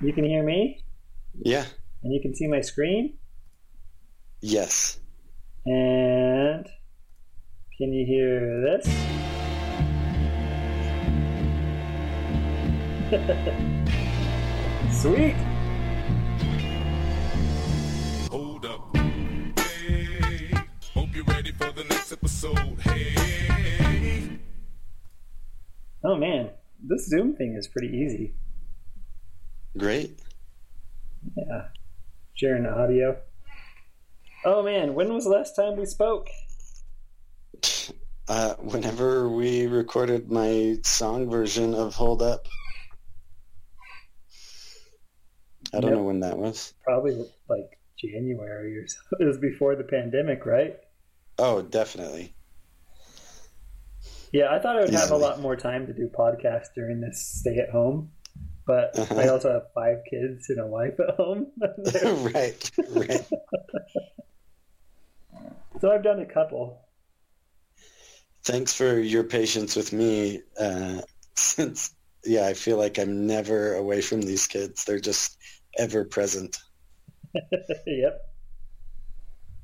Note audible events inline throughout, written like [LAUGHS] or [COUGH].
You can hear me, Yeah. and you can see my screen. Yes. And can you hear this? [LAUGHS] Sweet. Hold up. Hey, hope you're ready for the next episode. Hey. Oh man, this Zoom thing is pretty easy. Great. Yeah. Sharing the audio. Oh man, when was the last time we spoke? Uh, whenever we recorded my song version of Hold Up. I don't Yep. know when that was. Probably like January or so. [LAUGHS] It was before the pandemic, right? Oh, definitely. Yeah, I thought I would have a lot more time to do podcasts during this stay at home, but Uh-huh. I also have five kids and a wife at home. [LAUGHS] [LAUGHS] right, right. [LAUGHS] so I've done a couple. Thanks for your patience with me. Uh, since, yeah, I feel like I'm never away from these kids. They're just ever present. yep.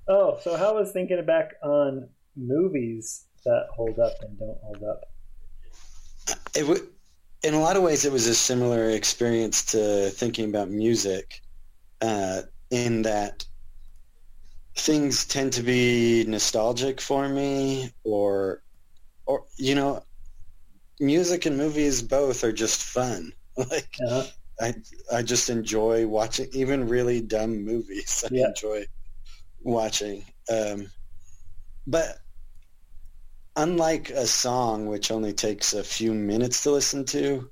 Oh, so how was thinking back on movies that hold up and don't hold up? It w- in a lot of ways, it was a similar experience to thinking about music, uh, in that things tend to be nostalgic for me, or, or you know, music and movies both are just fun. [LAUGHS] Like Uh-huh. I, I just enjoy watching even really dumb movies. [LAUGHS] I Yeah. enjoy watching. Um, but unlike a song, which only takes a few minutes to listen to,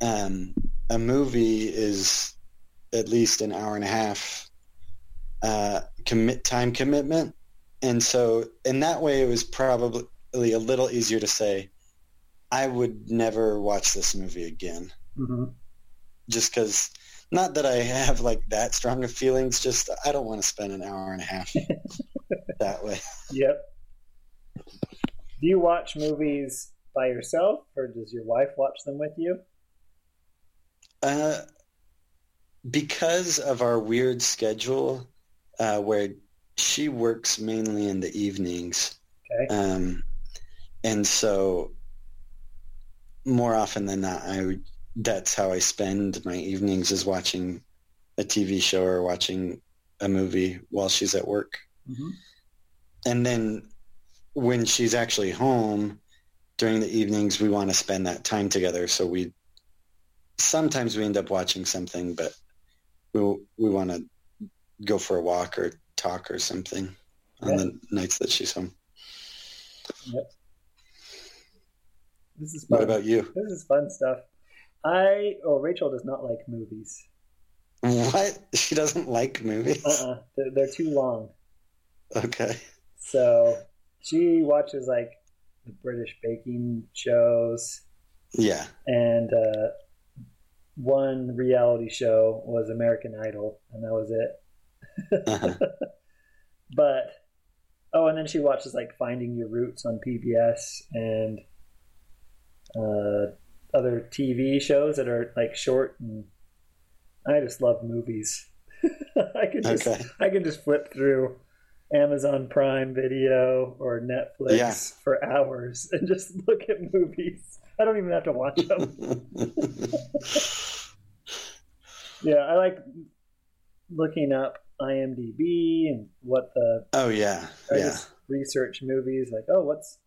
um, a movie is at least an hour and a half uh, commit time commitment, and so in that way, it was probably a little easier to say, I would never watch this movie again hmm just because not that I have like that strong of feelings, just I don't want to spend an hour and a half [LAUGHS] that way. Yep. Do you watch movies by yourself, or does your wife watch them with you? Uh, because of our weird schedule, uh, where she works mainly in the evenings, Okay. um, and so more often than not, I would, that's how I spend my evenings is watching a TV show or watching a movie while she's at work. hmm and then when she's actually home during the evenings we want to spend that time together so we sometimes we end up watching something but we we want to go for a walk or talk or something on Yeah. the nights that she's home Yep. This is fun. what about you This is fun stuff. I oh Rachel does not like movies. what she doesn't like movies Uh-uh. They're, they're too long. okay So she watches like the British baking shows, yeah and uh, one reality show was American Idol, and that was it. uh-huh. [LAUGHS] But oh, and then she watches like Finding Your Roots on PBS and uh, other TV shows that are like short, and I just love movies. [LAUGHS] I can just okay I can just flip through Amazon Prime Video or Netflix Yeah. for hours [LAUGHS] and just look at movies. I don't even have to watch them. [LAUGHS] yeah, I like looking up IMDb and what the oh yeah I yeah research movies like, oh, what's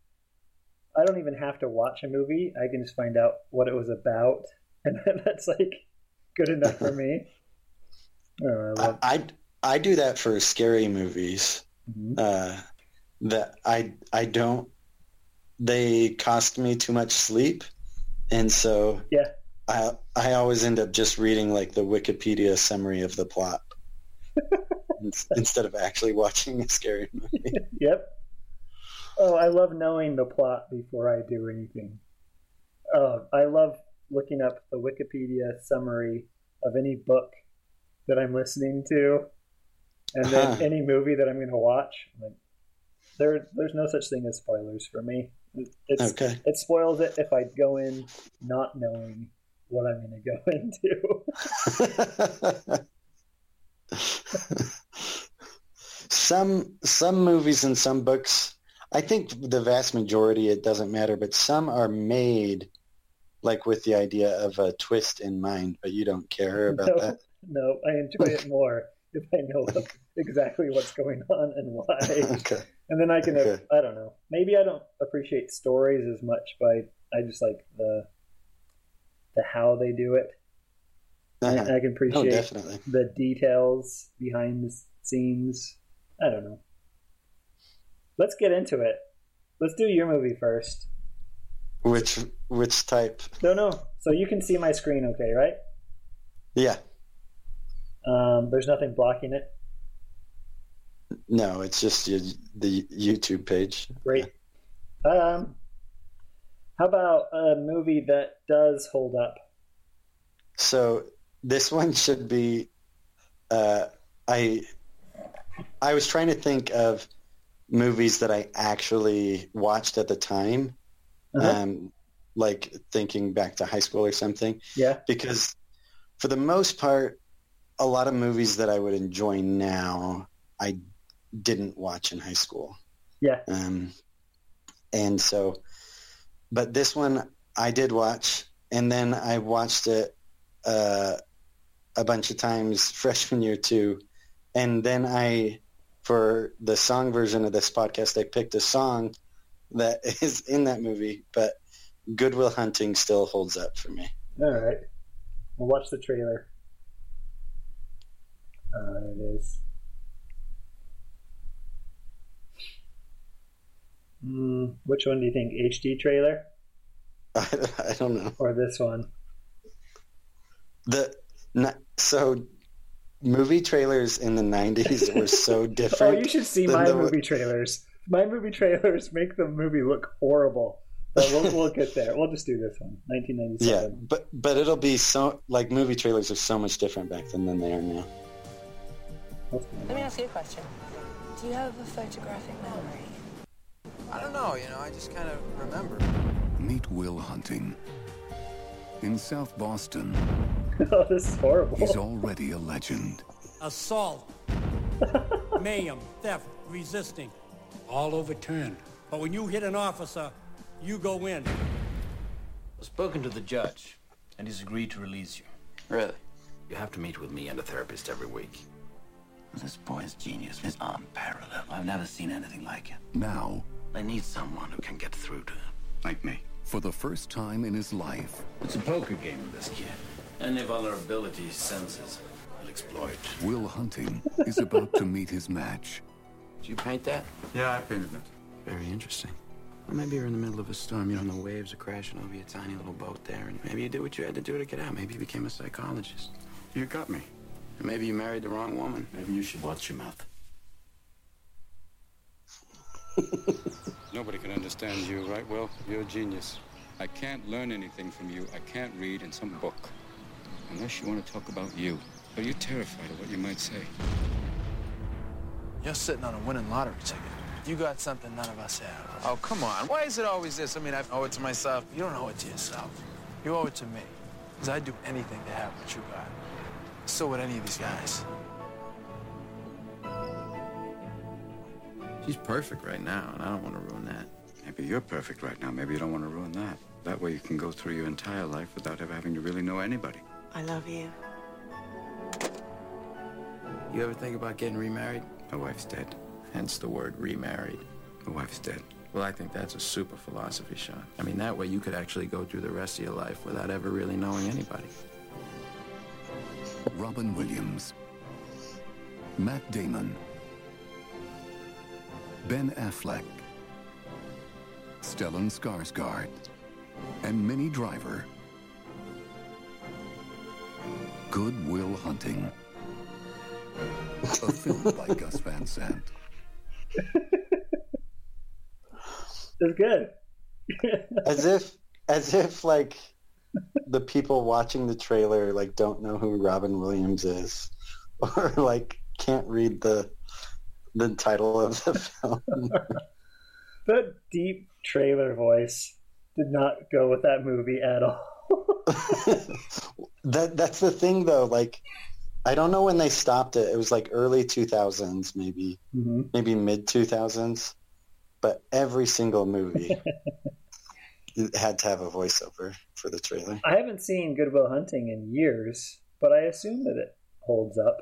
I don't even have to watch a movie. I can just find out what it was about [LAUGHS] and that's like good enough for me. Oh, I I, I I do that for scary movies mhm. uh, that I I don't. They cost me too much sleep, and so Yeah. I I always end up just reading like the Wikipedia summary of the plot [LAUGHS] instead of actually watching a scary movie. [LAUGHS] Yep. Oh, I love knowing the plot before I do anything. Oh, I love looking up the Wikipedia summary of any book that I'm listening to, and then Huh. any movie that I'm going to watch. Like, there, there's no such thing as spoilers for me. It- It's, Okay. It spoils it if I go in not knowing what I'm going to go [LAUGHS] into. some some movies and some books, I think the vast majority it doesn't matter, but some are made like with the idea of a twist in mind, but you don't care about no, that. no, I enjoy it more if I know exactly what's going [LAUGHS] on and why. [LAUGHS] okay. And then I can, Okay. I don't know. Maybe I don't appreciate stories as much, but I just like the the how they do it. Uh-huh. I, I can Oh, appreciate definitely. the details behind the scenes. I don't know. Let's get into it. Let's do your movie first. Which which type? No, no. So you can see my screen, okay, right? Yeah. Um, there's nothing blocking it. No, it's just your, the YouTube page. Great. Um, how about a movie that does hold up? So this one should be. Uh, I I was trying to think of movies that I actually watched at the time, Uh-huh. um, like thinking back to high school or something. Yeah. Because for the most part, a lot of movies that I would enjoy now, I didn't watch in high school. Yeah. Um, and so, but this one I did watch, and then I watched it uh, a bunch of times [LAUGHS] freshman year too, and then I, for the song version of this podcast, I picked a song that [LAUGHS] is in that movie, but Good Will Hunting still holds up for me. All right. We'll watch the trailer. Uh, there it is. Mm, which one do you think? HD trailer I, [LAUGHS] I don't know. or this one? The n- so movie trailers in the '90s were so [LAUGHS] different. Oh, different. you should see my the- movie trailers. My movie trailers make the movie look horrible. But we'll, we'll get there. We'll just do this one. 1997. Yeah, 1997. but but it'll be so like movie trailers are so much different back then than they are now. Let me ask you a question. Do you have a photographic memory? I don't know, you know, I just kind of remember. Meet Will Hunting. In South Boston, [LAUGHS] Oh, this is horrible. he's already a legend. assault, [LAUGHS] mayhem, theft, resisting, all overturned. But when you hit an officer, you go in. I've spoken to the judge, and he's agreed to release you. Really? You have to meet with me and a therapist every week. This boy's genius is unparalleled. I've never seen anything like it. Now, I need someone who can get through to him. Like me. for the first time in his life, It's a poker game with this kid. Any vulnerability he senses, he'll exploit. Will Hunting is about to meet his match. Did you paint that? Yeah, I painted it. Very interesting. Well, maybe you're in the middle of a storm. You know, the waves are crashing over your tiny little boat there, and maybe you did what you had to do to get out. Maybe you became a psychologist. You got me. And maybe you married the wrong woman. Maybe you should watch your mouth. Nobody can understand you, right? Well, you're a genius. I can't learn anything from you. I can't read in some book. Unless you want to talk about you. Are you terrified of what you might say? You're sitting on a winning lottery ticket. You got something none of us have. Oh, come on. Why is it always this? I mean, I owe it to myself. You don't owe it to yourself. You owe it to me. Because I'd do anything to have what you got. So would any of these guys. She's perfect right now, and I don't want to ruin that. Maybe you're perfect right now. Maybe you don't want to ruin that. That way you can go through your entire life without ever having to really know anybody. I love you. You ever think about getting remarried? My wife's dead. Hence the word remarried. My wife's dead. Well, I think that's a super philosophy, Sean. I mean, that way you could actually go through the rest of your life without ever really knowing anybody. Robin Williams, Matt Damon, Ben Affleck, Stellan Skarsgård, and Minnie Driver. Good Will Hunting. A film by [LAUGHS] Gus Van Sant. It's good. As if as if like the people watching the trailer like don't know who Robin Williams is [LAUGHS] or like can't read the the title of the film. [LAUGHS] that deep trailer voice did not go with that movie at all. [LAUGHS] that that's the thing though. Like, I don't know when they stopped it. It was like early two thousands, maybe hmm maybe mid two thousands. But every single movie [LAUGHS] had to have a voiceover for the trailer. I haven't seen Good Will Hunting in years, but I assume that it holds up.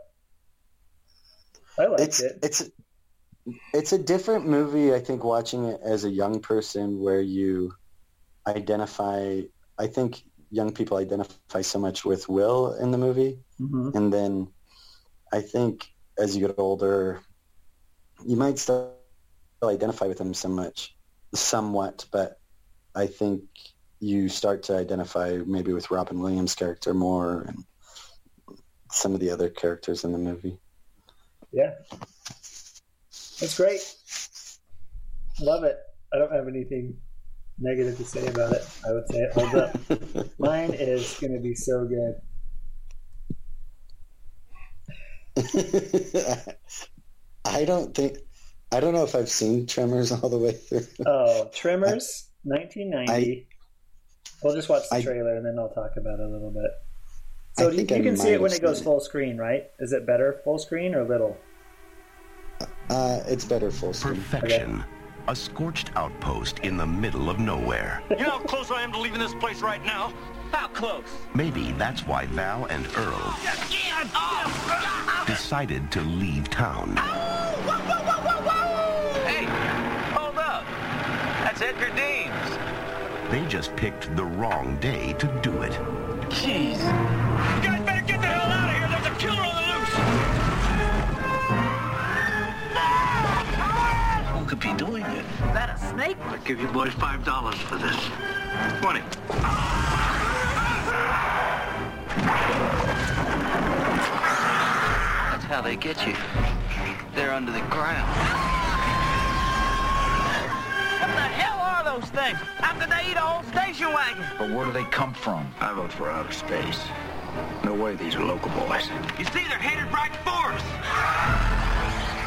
I liked it's it. it's it's a different movie. I think watching it as a young person, where you identify. I think young people identify so much with Will in the movie, hmm and then I think as you get older, you might still identify with him so much, somewhat, but I think you start to identify maybe with Robin Williams' character more and some of the other characters in the movie. Yeah, it's great. Love it. I don't have anything negative to say about it. I would say it holds up. [LAUGHS] Mine is going to be so good. [LAUGHS] I don't think I don't know if I've seen Tremors all the way through. Oh, [LAUGHS] Tremors, 1990. we'll just watch the I- trailer and then I'll talk about it a little bit. So you, you can see it when it goes it. full screen, right? Is it better full screen or little? Uh, it's better full screen. Perfection. A scorched outpost in the middle of nowhere. You know how close I am to leaving this place right now? How close? Maybe that's why Val and Earl decided to leave town. Hey, hold up. That's Edgar Deems. They just picked the wrong day to do it. Jeez. You guys better get the hell out be doing it? That a snake? I'll give you boys five dollars for this. Twenty. That's how they get you. They're under the ground. What the hell are those things? How could they eat a whole station wagon? But where do they come from? I vote for outer space. No way these are local boys. You see, they're headed right for us.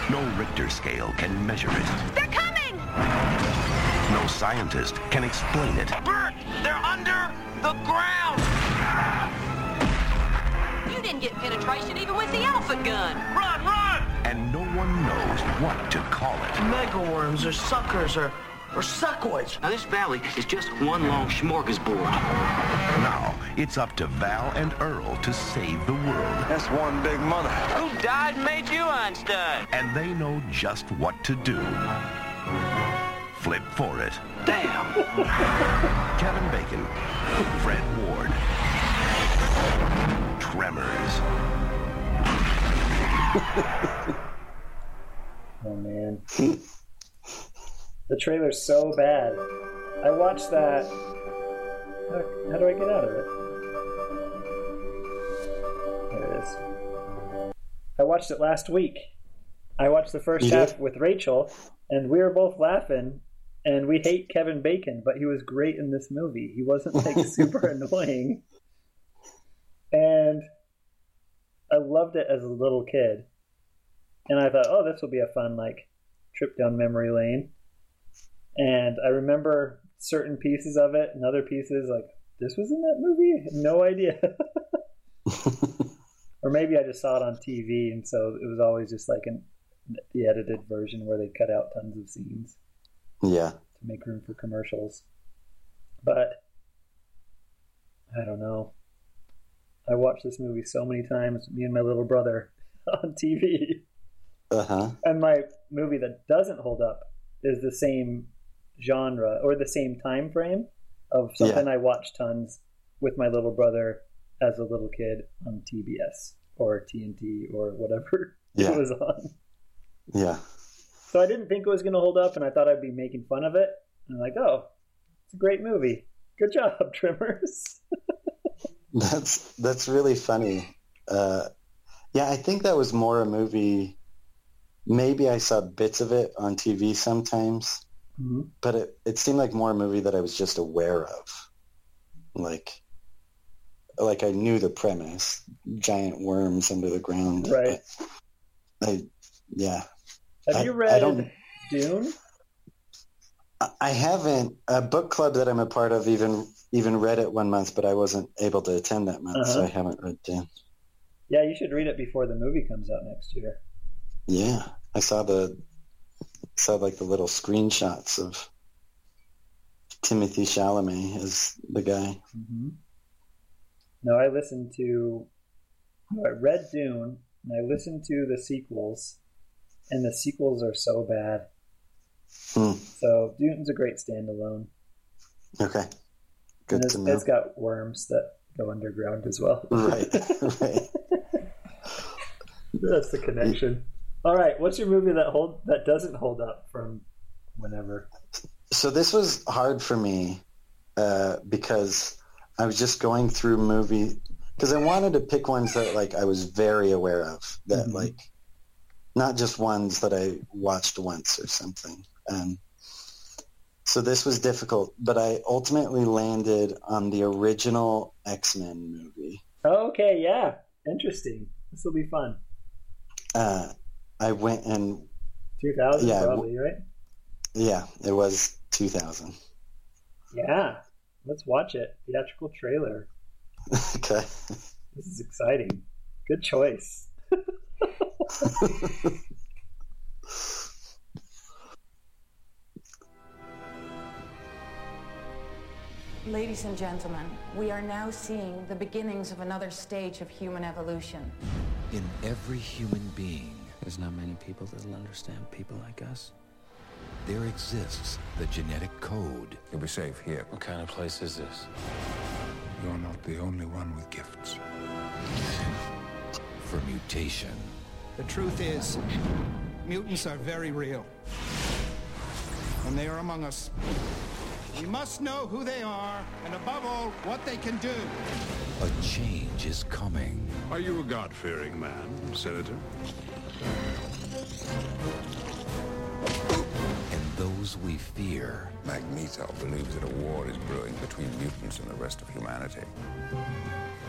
No Richter scale can measure it. They're coming! No scientist can explain it. Bert, they're under the ground. You didn't get penetration even with the alpha gun. Run, run! And no one knows what to call it. Megaworms or suckers or, or suckoids. Now this valley is just one long smorgasbord. Now, it's up to Val and Earl to save the world. That's one big mother. Who died and made you Einstein? And they know just what to do. Flip for it. Damn. [LAUGHS] Kevin Bacon, Fred Ward, Tremors. [LAUGHS] Oh man. [LAUGHS] the trailer's so bad. I watched that. How, how do I get out of it? There it is. I watched it last week. I watched the first You half did? with Rachel, and we were both laughing. And we hate Kevin Bacon, but he was great in this movie. He wasn't like [LAUGHS] super annoying, and I loved it as a little kid. And I thought, oh, this will be a fun like trip down memory lane. And I remember certain pieces of it, and other pieces like this was in that movie. No idea. [LAUGHS] [LAUGHS] or maybe I just saw it on TV, and so it was always just like an the edited version where they cut out tons of scenes Yeah. to make room for commercials. But I don't know. I watched this movie so many times, me and my little brother, [LAUGHS] on TV. Uh huh. And my movie that doesn't hold up is the same genre or the same time frame of something I watched tons with my little brother as a little kid on TBS or TNT or whatever [LAUGHS] Yeah. it was on. Yeah. So I didn't think it was going to hold up, and I thought I'd be making fun of it. And I'm like, oh, it's a great movie. Good job, [LAUGHS] Tremors. [LAUGHS] That's that's really funny. Uh, yeah, I think that was more a movie. Maybe I saw bits of it on TV sometimes, Mm-hmm. but it, it seemed like more a movie that I was just aware of. Like, like I knew the premise: giant worms under the ground. Right. I, yeah. Have I- you I read don't- Dune? I- I haven't a book club that I'm a part of even even read it one month, but I wasn't able to attend that month, so Uh-huh. I haven't read Dune. Yeah, you should read it before the movie comes out next year. Yeah, I saw the saw like the little screenshots of Timothy Chalamet as the guy. hmm No, I listened to. I read Dune, and I listened to the sequels, and the sequels are so bad. Hmm. So Dune's a great standalone. Okay, good and it's, to know. it's got worms that go underground as well. Right, right. [LAUGHS] That's the connection. All right, what's your movie that hold that doesn't hold up from whenever? So this was hard for me uh, because I was just going through movie because I wanted to pick ones that like I was very aware of that Mhm. like not just ones that I watched once or something. Um, so this was difficult, but I ultimately landed on the original X Men movie. Okay, yeah, interesting. This will be fun. Uh, I went and Two thousand, Yeah, probably, right? yeah, it was 2000. Yeah, let's watch it. Theatrical trailer. [LAUGHS] okay. This is exciting. Good choice. [LAUGHS] Ladies and gentlemen, we are now seeing the beginnings of another stage of human evolution. In every human being, There's not many people that'll understand people like us. There exists the genetic code. You'll be safe here. What kind of place is this? You're not the only one with gifts. For mutation, The truth is, mutants are very real. And they are among us. We must know who they are, and above all, what they can do. a change is coming. Are you a God-fearing man, Senator? And those we fear Magneto believes that a war is brewing between mutants and the rest of humanity.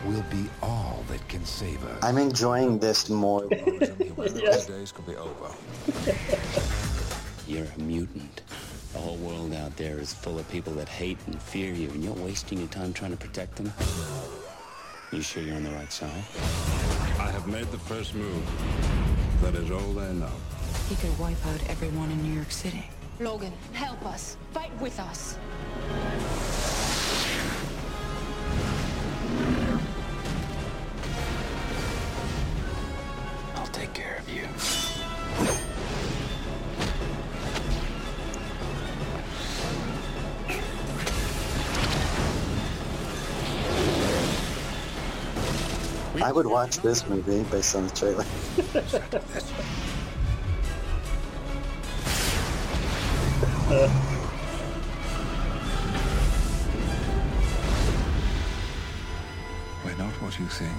will be all that can save us. I'm enjoying this more. Those days could be over. [LAUGHS] You're a mutant. The whole world out there is full of people that hate and fear you, and you're wasting your time trying to protect them? You sure you're on the right side? I have made the first move. That is all they know. He could wipe out everyone in New York City. Logan, help us. Fight with us. I'll take care of you. I would watch this movie based on the trailer. [LAUGHS] We're not what you think.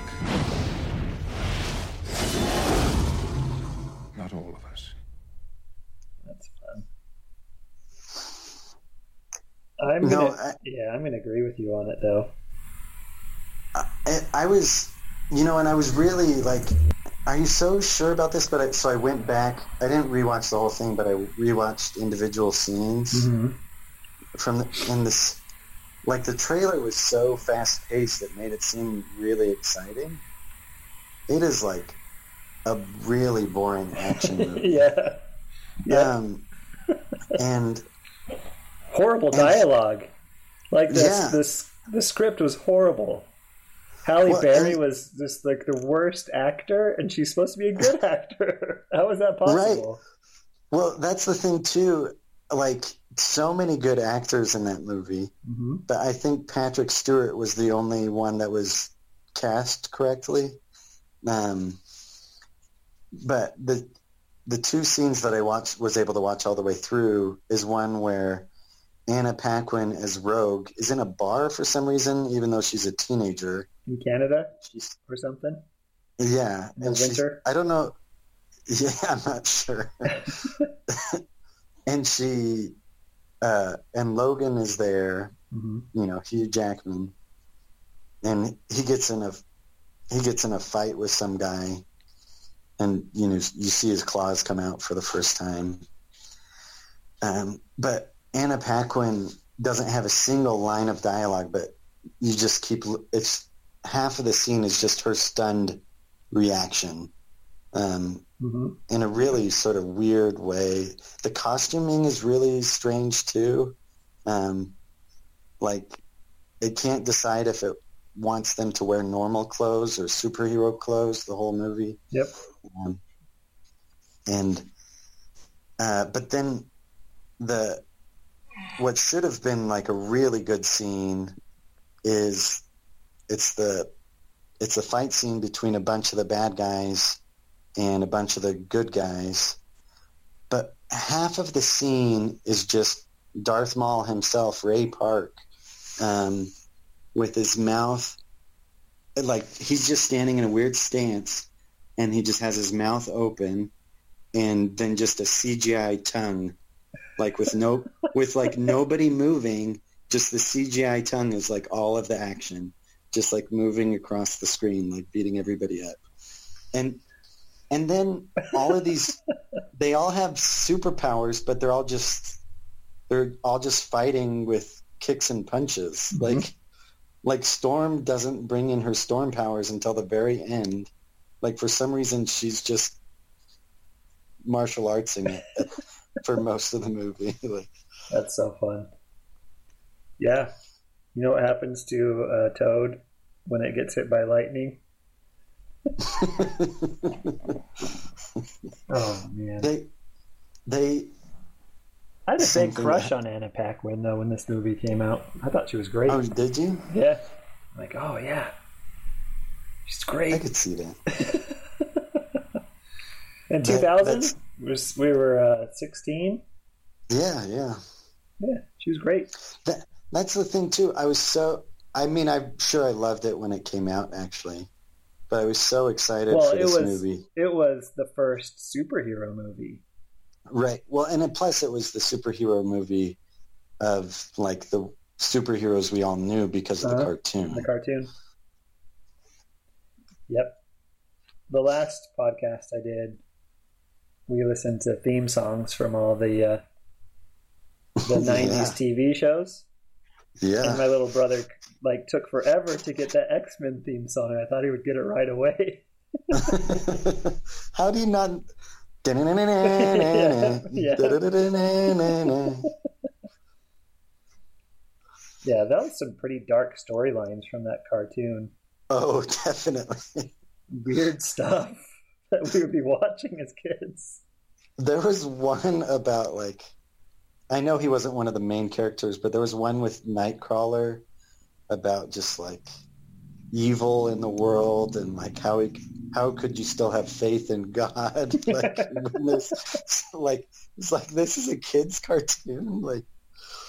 Not all of us. That's fun. I'm No, gonna, I- yeah, I'm gonna agree with you on it though. I, I was, you know, and I was really like, "Are you so sure about this?" But I, so I went back. I didn't rewatch the whole thing, but I rewatched individual scenes Mhm. from the, in this. Like the trailer was so fast paced, it made it seem really exciting. It is like a really boring action [LAUGHS] movie. yeah, Um, and horrible dialogue. Like this, Yeah. this the script was horrible. Halle Well, Berry was just like the worst actor, and she's supposed to be a good [LAUGHS] actor. How was that possible? Right. Well, that's the thing too. Like so many good actors in that movie, hmm but I think Patrick Stewart was the only one that was cast correctly. Um, but the the two scenes that I watched was able to watch all the way through is one where Anna Paquin as Rogue is in a bar for some reason, even though she's a teenager. In Canada She's or something. yeah, In winter? I don't know. [LAUGHS] Yeah, I'm not sure. [LAUGHS] and she uh, and Logan is there. hmm You know, Hugh Jackman, and he gets in a he gets in a fight with some guy, and you know you see his claws come out for the first time. Um, but Anna Paquin doesn't have a single line of dialogue, but you just keep it's half of the scene is just her stunned reaction um, mm-hmm. in a really sort of weird way. The costuming is really strange too. Um, like it can't decide if it wants them to wear normal clothes or superhero clothes the whole movie. Yep. Um, and uh, but then the what should have been like a really good scene is it's the it's a fight scene between a bunch of the bad guys and a bunch of the good guys. But half of the scene is just Darth Maul himself, Ray Park, um, with his mouth like he's just standing in a weird stance and he just has his mouth open and then just a CGI tongue like with no with like nobody moving just the CGI tongue is like all of the action just like moving across the screen like beating everybody up and and then all of these [LAUGHS] they all have superpowers but they're all just they're all just fighting with kicks and punches Mm-hmm. like like Storm doesn't bring in her storm powers until the very end. Like for some reason she's just martial artsing it [LAUGHS] for most of the movie. [LAUGHS] like That's so fun. Yeah. You know what happens to a toad when it gets hit by lightning? [LAUGHS] oh man. They they I had a big crush that- on Anna Paquin though when this movie came out. I thought she was great. Oh, did you? Yeah. Like, oh yeah. She's great. I could see that. [LAUGHS] In 2000, that's- we were uh, 16. Yeah, yeah. Yeah, she was great. That that's the thing too. I was so I mean I'm sure I loved it when it came out actually. But I was so excited Well, for it this was movie. it was the first superhero movie. Right. Well, and plus it was the superhero movie of like the superheroes we all knew because of the Uh-huh. cartoon. The cartoon. Yep. The last podcast I did, we listened to theme songs from all the uh, the [LAUGHS] '90s TV shows. Yeah. And my little brother like took forever to get that X Men theme song. I thought he would get it right away. [LAUGHS] How do you not? Yeah. [LAUGHS] Yeah, that was some pretty dark storylines from that cartoon. Oh, [LAUGHS] definitely. Weird stuff that we would be watching as kids. There was one about like, I know he wasn't one of the main characters, but there was one with Nightcrawler about just like evil in the world and like how he, how could you still have faith in God? [LAUGHS] Like, [LAUGHS] this, like it's like this is a kids cartoon. Like,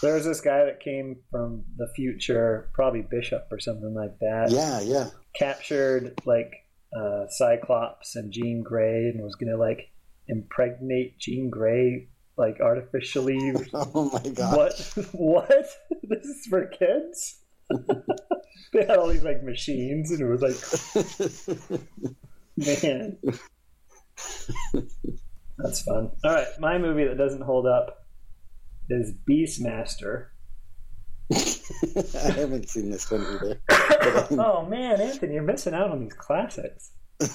There was this guy that came from the future, probably Bishop or something like that. yeah, yeah. Captured like uh, Cyclops and Jean Grey and was gonna like impregnate Jean Grey like artificially. [LAUGHS] Oh my god! What? What? [LAUGHS] This is for kids? [LAUGHS] they had all these like machines, and it was like, man, that's fun. All right, my movie that doesn't hold up is Beastmaster. I haven't seen this one either. [COUGHS] oh man, Anthony, you're missing out on these classics.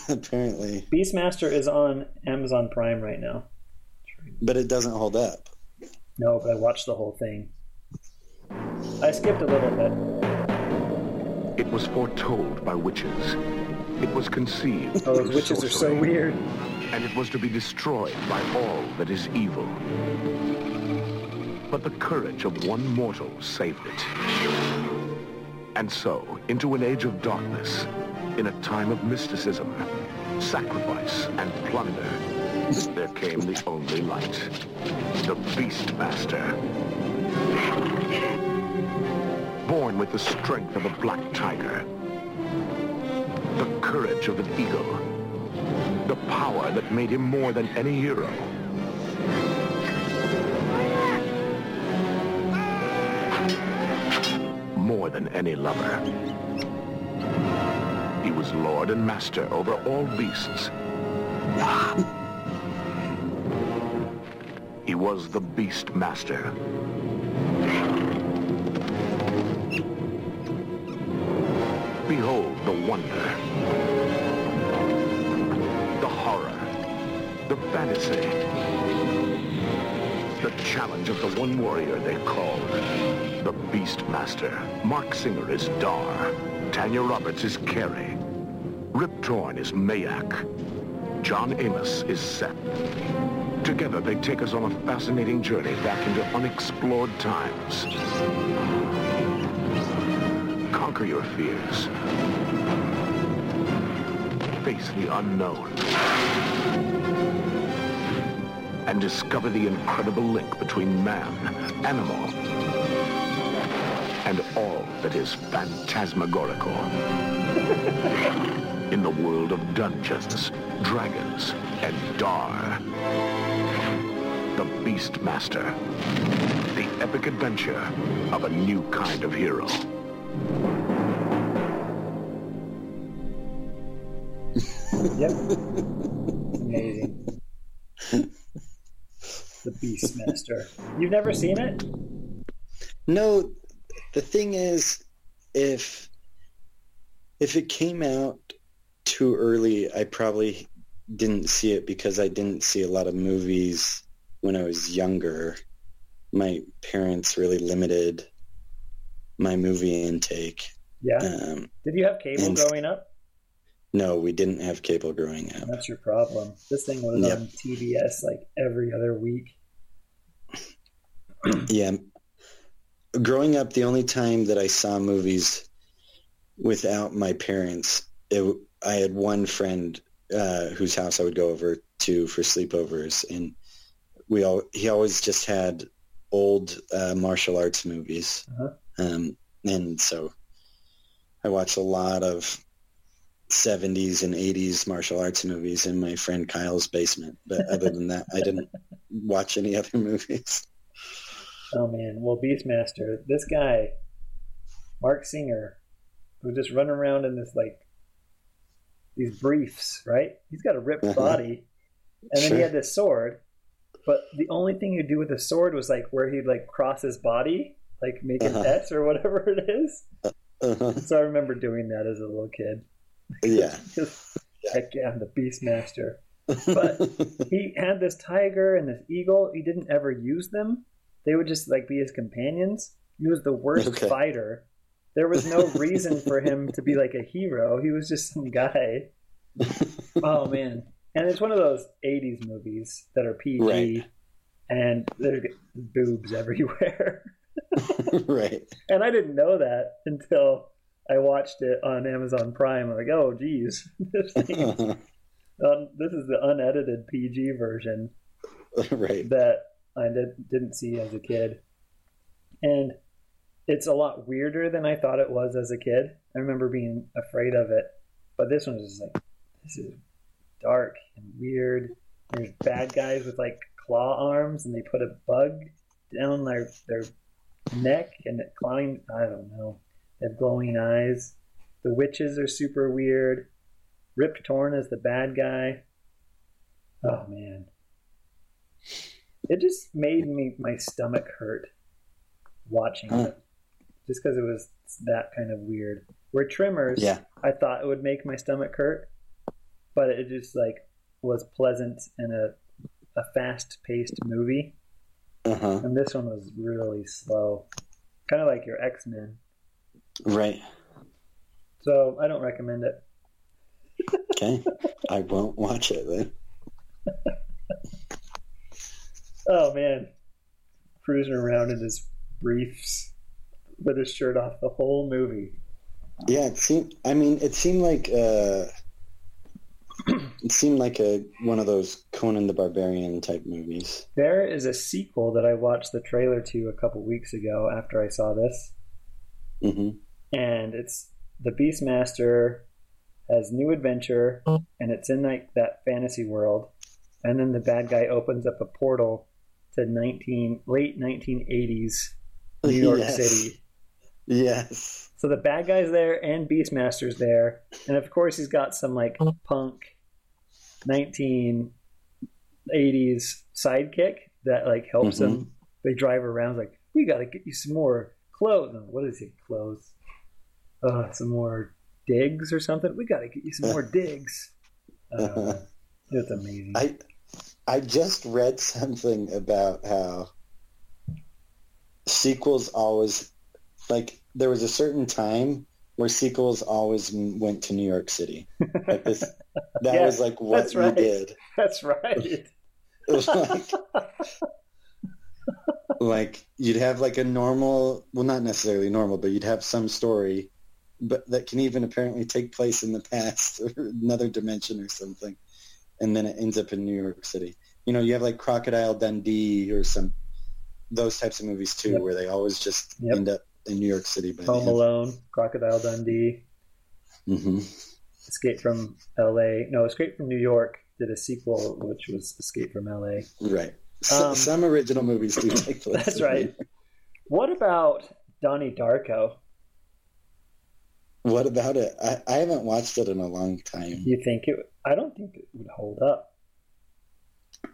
Apparently, Beastmaster is on Amazon Prime right now. But it doesn't hold up. No, but I watched the whole thing. I skipped a little bit. It was foretold by witches. It was conceived. Oh, those through witches are so weird. And it was to be destroyed by all that is evil. But the courage of one mortal saved it. And so, into an age of darkness, in a time of mysticism, sacrifice, and plunder, there came the only light. The Beastmaster. Born with the strength of a black tiger, the courage of an eagle, the power that made him more than any hero. More than any lover. He was lord and master over all beasts. He was the Beast Master. Behold the wonder, the horror, the fantasy, the challenge of the one warrior they called the Beast Master. Marc Singer is Dar. Tanya Roberts is Kiri. Rip Torn is Mayak. John Amos is Seth. Together, they take us on a fascinating journey back into unexplored times. Conquer your fears. Face the unknown. And discover the incredible link between man, animal, and all that is phantasmagorical. In the world of dungeons, dragons, and Dar. The Beast Master. The epic adventure of a new kind of hero. Yep. Amazing. the Beastmaster. You've never seen it? No, the thing is, if if it came out too early, I probably didn't see it because I didn't see a lot of movies when I was younger. My parents really limited my movie intake. Yeah. Um, Did you have cable and- growing up? no, we didn't have cable growing up. That's your problem. This thing was Yep. on TBS like every other week. [CLEARS THROAT] yeah. Growing up, the only time that I saw movies without my parents, it, I had one friend uh, whose house I would go over to for sleepovers, and we all he always just had old uh, martial arts movies, Uh-huh. um, and so I watched a lot of 70s and 80s martial arts movies in my friend Kyle's basement. But other than that, I didn't [LAUGHS] watch any other movies. Oh man, well Beastmaster, this guy, Marc Singer, who just run around in this like these briefs, right? He's got a ripped Uh-huh. body, and then he had this sword. But the only thing he'd do with the sword was like where he'd like cross his body, like make an Uh-huh. S or whatever it is. Uh-huh. So I remember doing that as a little kid. Yeah. [LAUGHS] Heck yeah, I'm the Beastmaster. But [LAUGHS] he had this tiger and this eagle. He didn't ever use them. They would just like be his companions. He was the worst Okay. fighter. There was no reason for him to be like a hero. He was just some guy. [LAUGHS] oh man. And it's one of those 80s movies that are PG Right. and there's boobs everywhere. [LAUGHS] right. And I didn't know that until I watched it on Amazon Prime. I'm like, oh, geez, [LAUGHS] this thing, um, [LAUGHS] this is the unedited PG version right. that I did, didn't see as a kid, and it's a lot weirder than I thought it was as a kid. I remember being afraid of it, but this one was just like, this is dark and weird. There's bad guys with like claw arms, and they put a bug down their their neck, and it climbs. I don't know. They have glowing eyes. The witches are super weird. Rip Torn is the bad guy. Oh man, it just made me my stomach hurt watching it, just because it was that kind of weird. Where Tremors, Yeah. I thought it would make my stomach hurt, but it just like was pleasant and a a fast paced movie. Uh-huh. And this one was really slow, kind of like your X Men. Right. So I don't recommend it. [LAUGHS] Okay. I won't watch it then. Oh man, cruising around in his briefs with his shirt off the whole movie. Yeah, it seemed. I mean, it seemed like uh, it seemed like a one of those Conan the Barbarian type movies. There is a sequel that I watched the trailer to a couple weeks ago after I saw this, hmm and it's the Beastmaster has new adventure, and it's in like that fantasy world, and then the bad guy opens up a portal to nineteen late nineteen eighties New York Yes. City. Yes. So the bad guy's there and Beastmaster's there, and of course he's got some like punk 1980s sidekick, that like helps Mhm. them. They drive around like we got to get you some more clothes. No, what is it? Clothes. Uh, some more digs or something. We got to get you some more digs. [LAUGHS] Uh, it's amazing. I I just read something about how sequels always like there was a certain time where sequels always m- went to New York City. Like this, [LAUGHS] that Yeah, was like what that's you right. did. That's right. It was [LAUGHS] like, like you'd have like a normal, well, not necessarily normal, but you'd have some story, but that can even apparently take place in the past [LAUGHS] or another dimension or something, and then it ends up in New York City. You know, you have like Crocodile Dundee or some those types of movies too, Yep. where they always just Yep. end up in New York City. By Home. Alone, Crocodile Dundee, hmm Escape from L.A. No, Escape from New York did a sequel, which was Escape from L.A. Right. Um, some original movies do take place. That's right. What about Donnie Darko? What about it? I, I haven't watched it in a long time. You think it? I don't think it would hold up.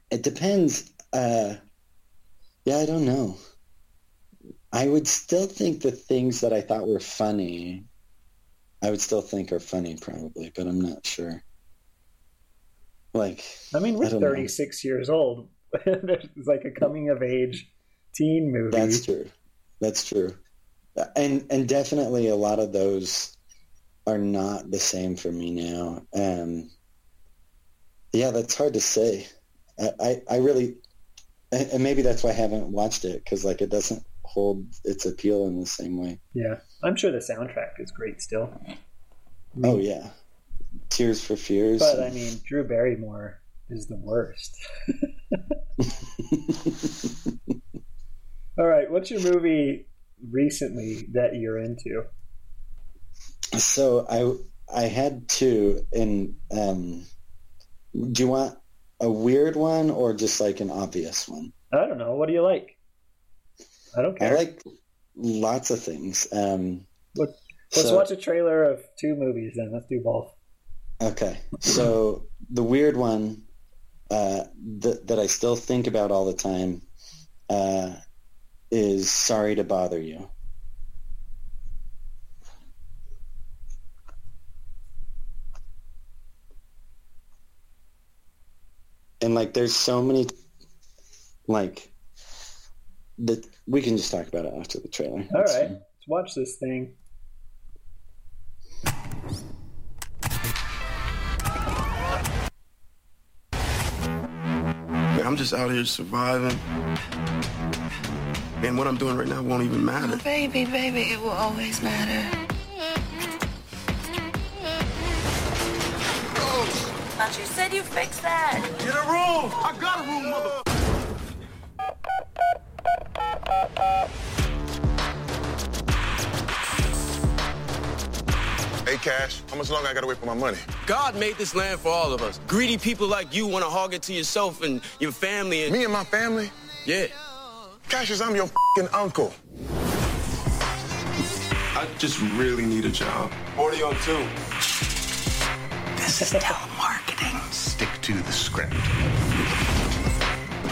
It depends. Uh, yeah, I don't know. I would still think the things that I thought were funny, I would still think are funny probably, but I'm not sure. Like, I mean, we're I don't know. 36 years old. [LAUGHS] There's like a coming of age teen movie. That's true. That's true. And and definitely a lot of those are not the same for me now. Um, yeah, that's hard to say. I, I, I really, and and maybe that's why I haven't watched it because like it doesn't hold its appeal in the same way. Yeah, I'm sure the soundtrack is great still. Oh yeah, Tears for Fears. But I mean, Drew Barrymore is the worst. [LAUGHS] All right, what's your movie recently that you're into? So I I had two, and um, do you want a weird one or just like an obvious one? I don't know. What do you like? I don't care. I like lots of things. Um, Let's let's so- watch a trailer of two movies then. Let's do both. Okay, so [CLEARS THROAT] the weird one uh, that that I still think about all the time uh, is "Sorry to Bother You." And like, there's so many, like, that we can just talk about it after the trailer. All That's right, fine. let's watch this thing. Man, I'm just out here surviving. And what I'm doing right now won't even matter. Oh, baby, baby, it will always matter. But you said you fixed that. Get a room! I got a room, mother. Hey, Cash, how much longer I gotta wait for my money? God made this land for all of us. Greedy people like you want to hog it to yourself and your family. And Me and my family? yeah, Cassius, I'm your fing uncle. I just really need a job. 40 on two. This is telemarketing. Stick to the script.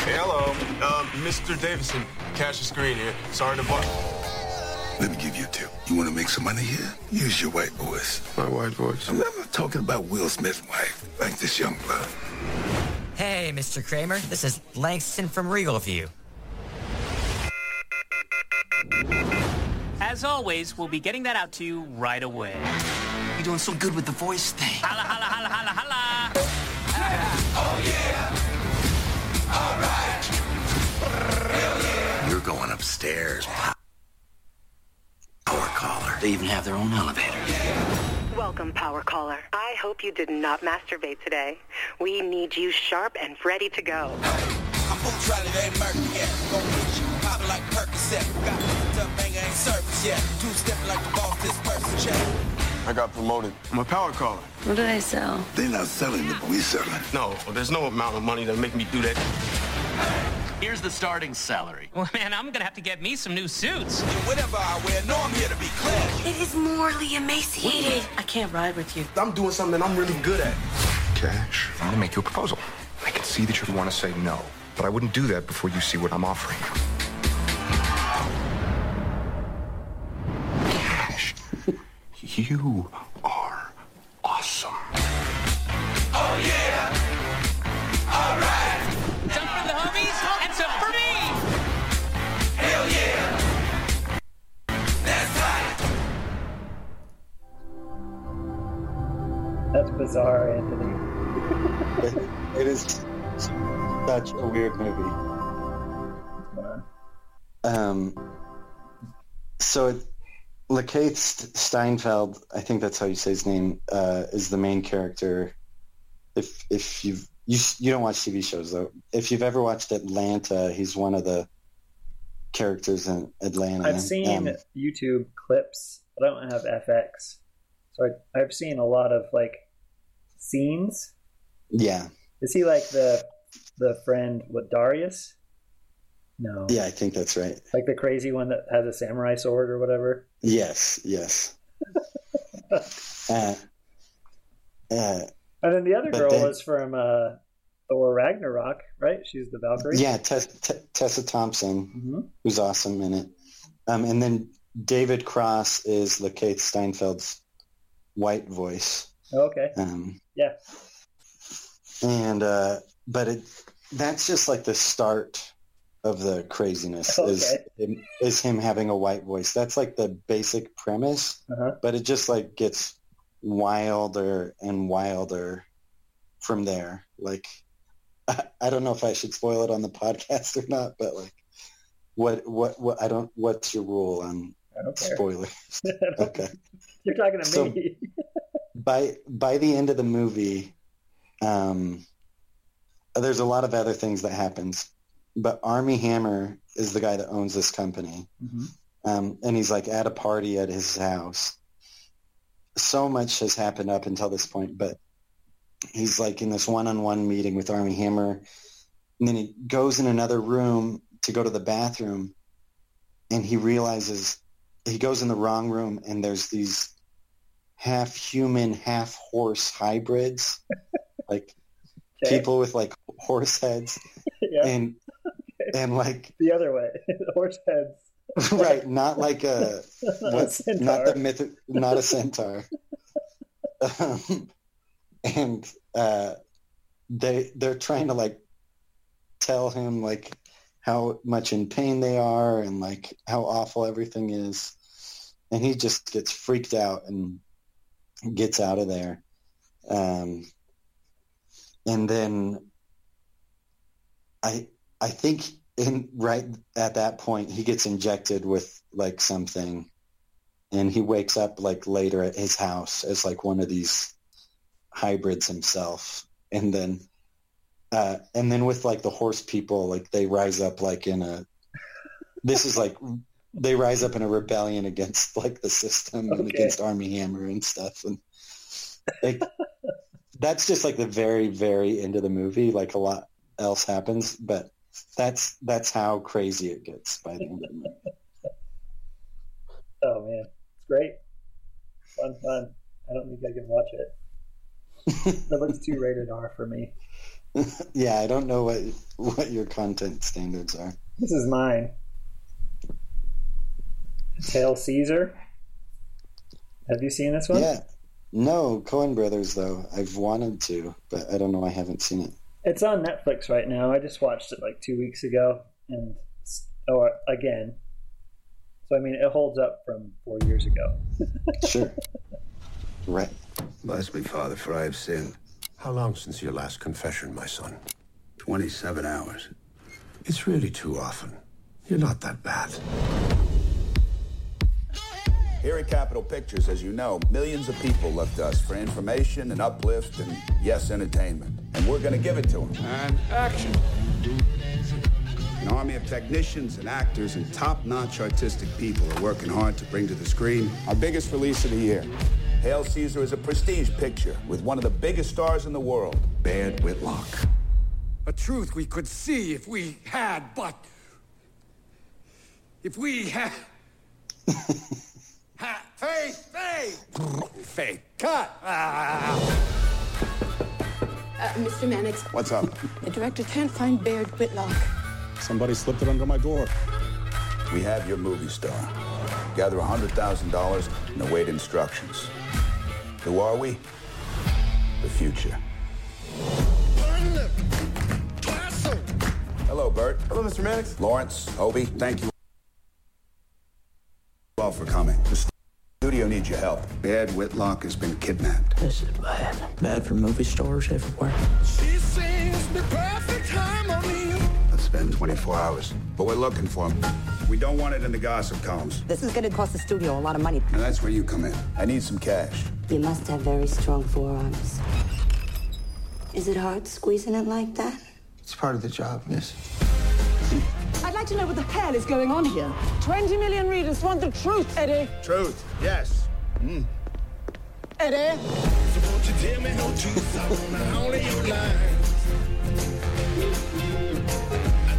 Hey, hello. Um, Mr. Davison, Cassius Green here. Sorry to bother. Let me give you a tip. You want to make some money here? Use your white voice. My white voice. I'm not talking about Will Smith's wife, like this young blood. Hey, Mr. Kramer. This is Langston from Regal View. As always, we'll be getting that out to you right away. You're doing so good with the voice thing. Holla, holla, holla, holla, going upstairs. Power caller. They even have their own elevator. Welcome, Power Caller. I hope you did not masturbate today. We need you sharp and ready to go. I'm full Charlie, they murky, yeah. Gon' hit you, poppin' like Percocet. Got picked up, banger ain't surface yet. Two stepping like the boss, this person check. I got promoted. I'm a power caller. What do they sell? They're not selling it, but we selling. No, there's no amount of money that make me do that. Here's the starting salary. Well, [LAUGHS] man, I'm gonna have to get me some new suits. And whatever I wear, know I'm here to be clear. It is morally emaciated. I can't ride with you. I'm doing something I'm really good at. Cash. I'm going to make you a proposal. I can see that you want to say no. But I wouldn't do that before you see what I'm offering you. Cash. You are awesome. Oh yeah! That's bizarre, Anthony. It, it is such a weird movie. Um, so it, St- Steinfeld, I think that's how you say his name, uh, is the main character. If if you've you you don't watch TV shows though, if you've ever watched Atlanta, he's one of the characters in Atlanta. I've seen Um, YouTube clips, I don't have FX. So I, I've seen a lot of like scenes. yeah, Is he like the the friend with Darius? No. yeah, I think that's right. Like the crazy one that has a samurai sword or whatever. Yes, yes. [LAUGHS] uh, uh, And then the other girl then- was from uh, Thor Ragnarok, right? She's the Valkyrie. Yeah, Tess, T- Tessa Thompson, who's awesome in it. Um, and then David Cross is Lakeith Steinfeld's white voice. Okay. Um, Yeah. and uh, but it that's just like the start of the craziness [LAUGHS] is Okay. is him having a white voice. That's like the basic premise, Uh-huh. but it just like gets wilder and wilder from there. Like I, [LAUGHS] I don't know if I should spoil it on the [LAUGHS] podcast or not, but like what what what I don't what's your rule on I don't care. spoilers? okay. You're talking to So- me. [LAUGHS] by by the end of the movie, um, there's a lot of other things that happens, but Armie Hammer is the guy that owns this company, Mhm. um, and he's like at a party at his house. So much has happened up until this point, but he's like in this one-on-one meeting with Armie Hammer, and then he goes in another room to go to the bathroom, and he realizes he goes in the wrong room, and there's these half human, half horse hybrids, [LAUGHS] like Okay. people with like horse heads, [LAUGHS] yeah. and and like the other way, [LAUGHS] horse heads. right, not like a what's centaur. not the myth, not a centaur, um, and uh, they they're trying to like tell him like how much in pain they are and like how awful everything is, and he just gets freaked out and gets out of there. Um, and then I I think in right at that point he gets injected with like something and he wakes up like later at his house as like one of these hybrids himself and then uh and then with like the horse people like they rise up like in a this is like they rise up in a rebellion against like the system and against Armie Hammer and stuff and like that's just like the very very end of the movie like a lot else happens but that's that's how crazy it gets by the end of the movie Oh man, it's great. Fun, fun. I don't think I can watch it. that looks too rated R for me. [LAUGHS] yeah i don't know what what your content standards are This is mine. Hail Caesar. Have you seen this one? yeah no Coen brothers though i've wanted to but i don't know i haven't seen it It's on Netflix right now. I just watched it like two weeks ago, and or again. So I mean, it holds up from four years ago. [LAUGHS] sure right Bless me, Father, for I have sinned. How long since your last confession, my son? 27 hours. It's really too often. You're not that bad. Here at Capitol Pictures, as you know, millions of people look to us for information and uplift and, yes, entertainment. And we're going to give it to them. And action. An army of technicians and actors and top-notch artistic people are working hard to bring to the screen Our biggest release of the year. Hail Caesar is a prestige picture with one of the biggest stars in the world, Baird Whitlock. A truth we could see if we had, but. If we had. [LAUGHS] ha- faith, faith! faith. Cut! Ah. Uh, Mr. Mannix, What's up? the director can't find Baird Whitlock. Somebody slipped it under my door. We have your movie star. Gather $100,000 and await instructions. Who are we? The future. Hello, Bert. Hello, Mr. Mannix. Lawrence, Obi, thank you all for coming. The studio needs your help. Baird Whitlock has been kidnapped. This is bad. Bad for movie stars everywhere. She sings the perfect harmony. Let's spend 24 hours. But we're looking for him. We don't want it in the gossip columns. This is going to cost the studio a lot of money. And that's where you come in. I need some cash. You must have very strong forearms. Is it hard squeezing it like that? It's part of the job, miss. I'd like to know what the hell is going on here. 20 million readers want the truth, Eddie. Truth, yes. Mm. Eddie. So won't you tell me no truth? I wanna only your lies.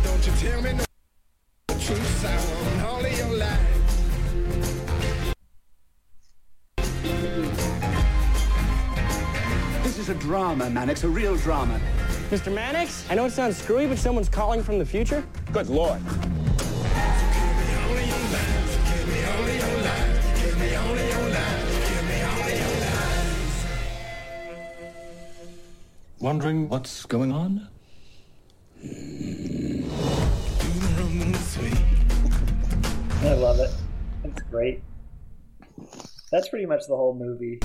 Don't you tell me no truth? I want only your lies. This is a drama, Mannix, a real drama. Mr. Mannix, I know it sounds screwy, but someone's calling from the future. Good lord. Wondering what's going on? I love it. It's great. That's pretty much the whole movie.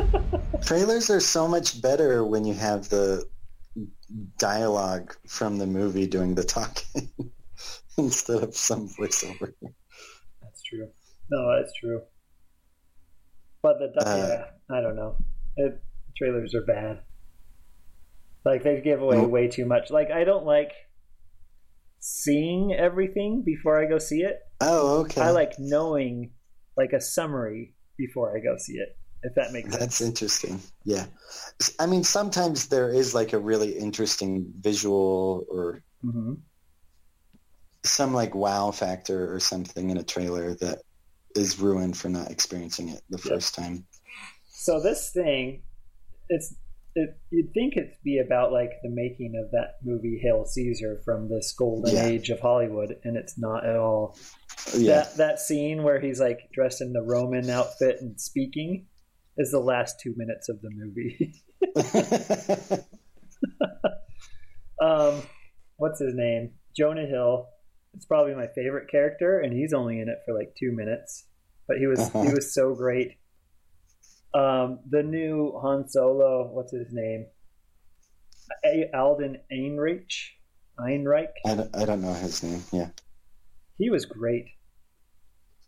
[LAUGHS] Trailers are so much better when you have the dialogue from the movie doing the talking [LAUGHS] instead of some voiceover. That's true. No, that's true. But the Uh, yeah, I don't know. It, trailers are bad. Like they give away way too much. Like I don't like seeing everything before I go see it. Oh, okay. I like knowing like a summary before I go see it. If that makes sense. That's interesting. Yeah. I mean, sometimes there is like a really interesting visual or hmm some like wow factor or something in a trailer that is ruined for not experiencing it the first time. So this thing, it's it, you'd think it'd be about like the making of that movie Hail Caesar from this golden Yeah. age of Hollywood, and it's not at all. Yeah. That that scene where he's like dressed in the Roman outfit and speaking is the last two minutes of the movie. [LAUGHS] um, what's his name? Jonah Hill. It's probably my favorite character, and he's only in it for like two minutes, but he was he Uh-huh. was so great. Um, the new Han Solo, what's his name? A- Alden Ehrenreich. Einreich. I don't, I don't know his name. Yeah. He was great.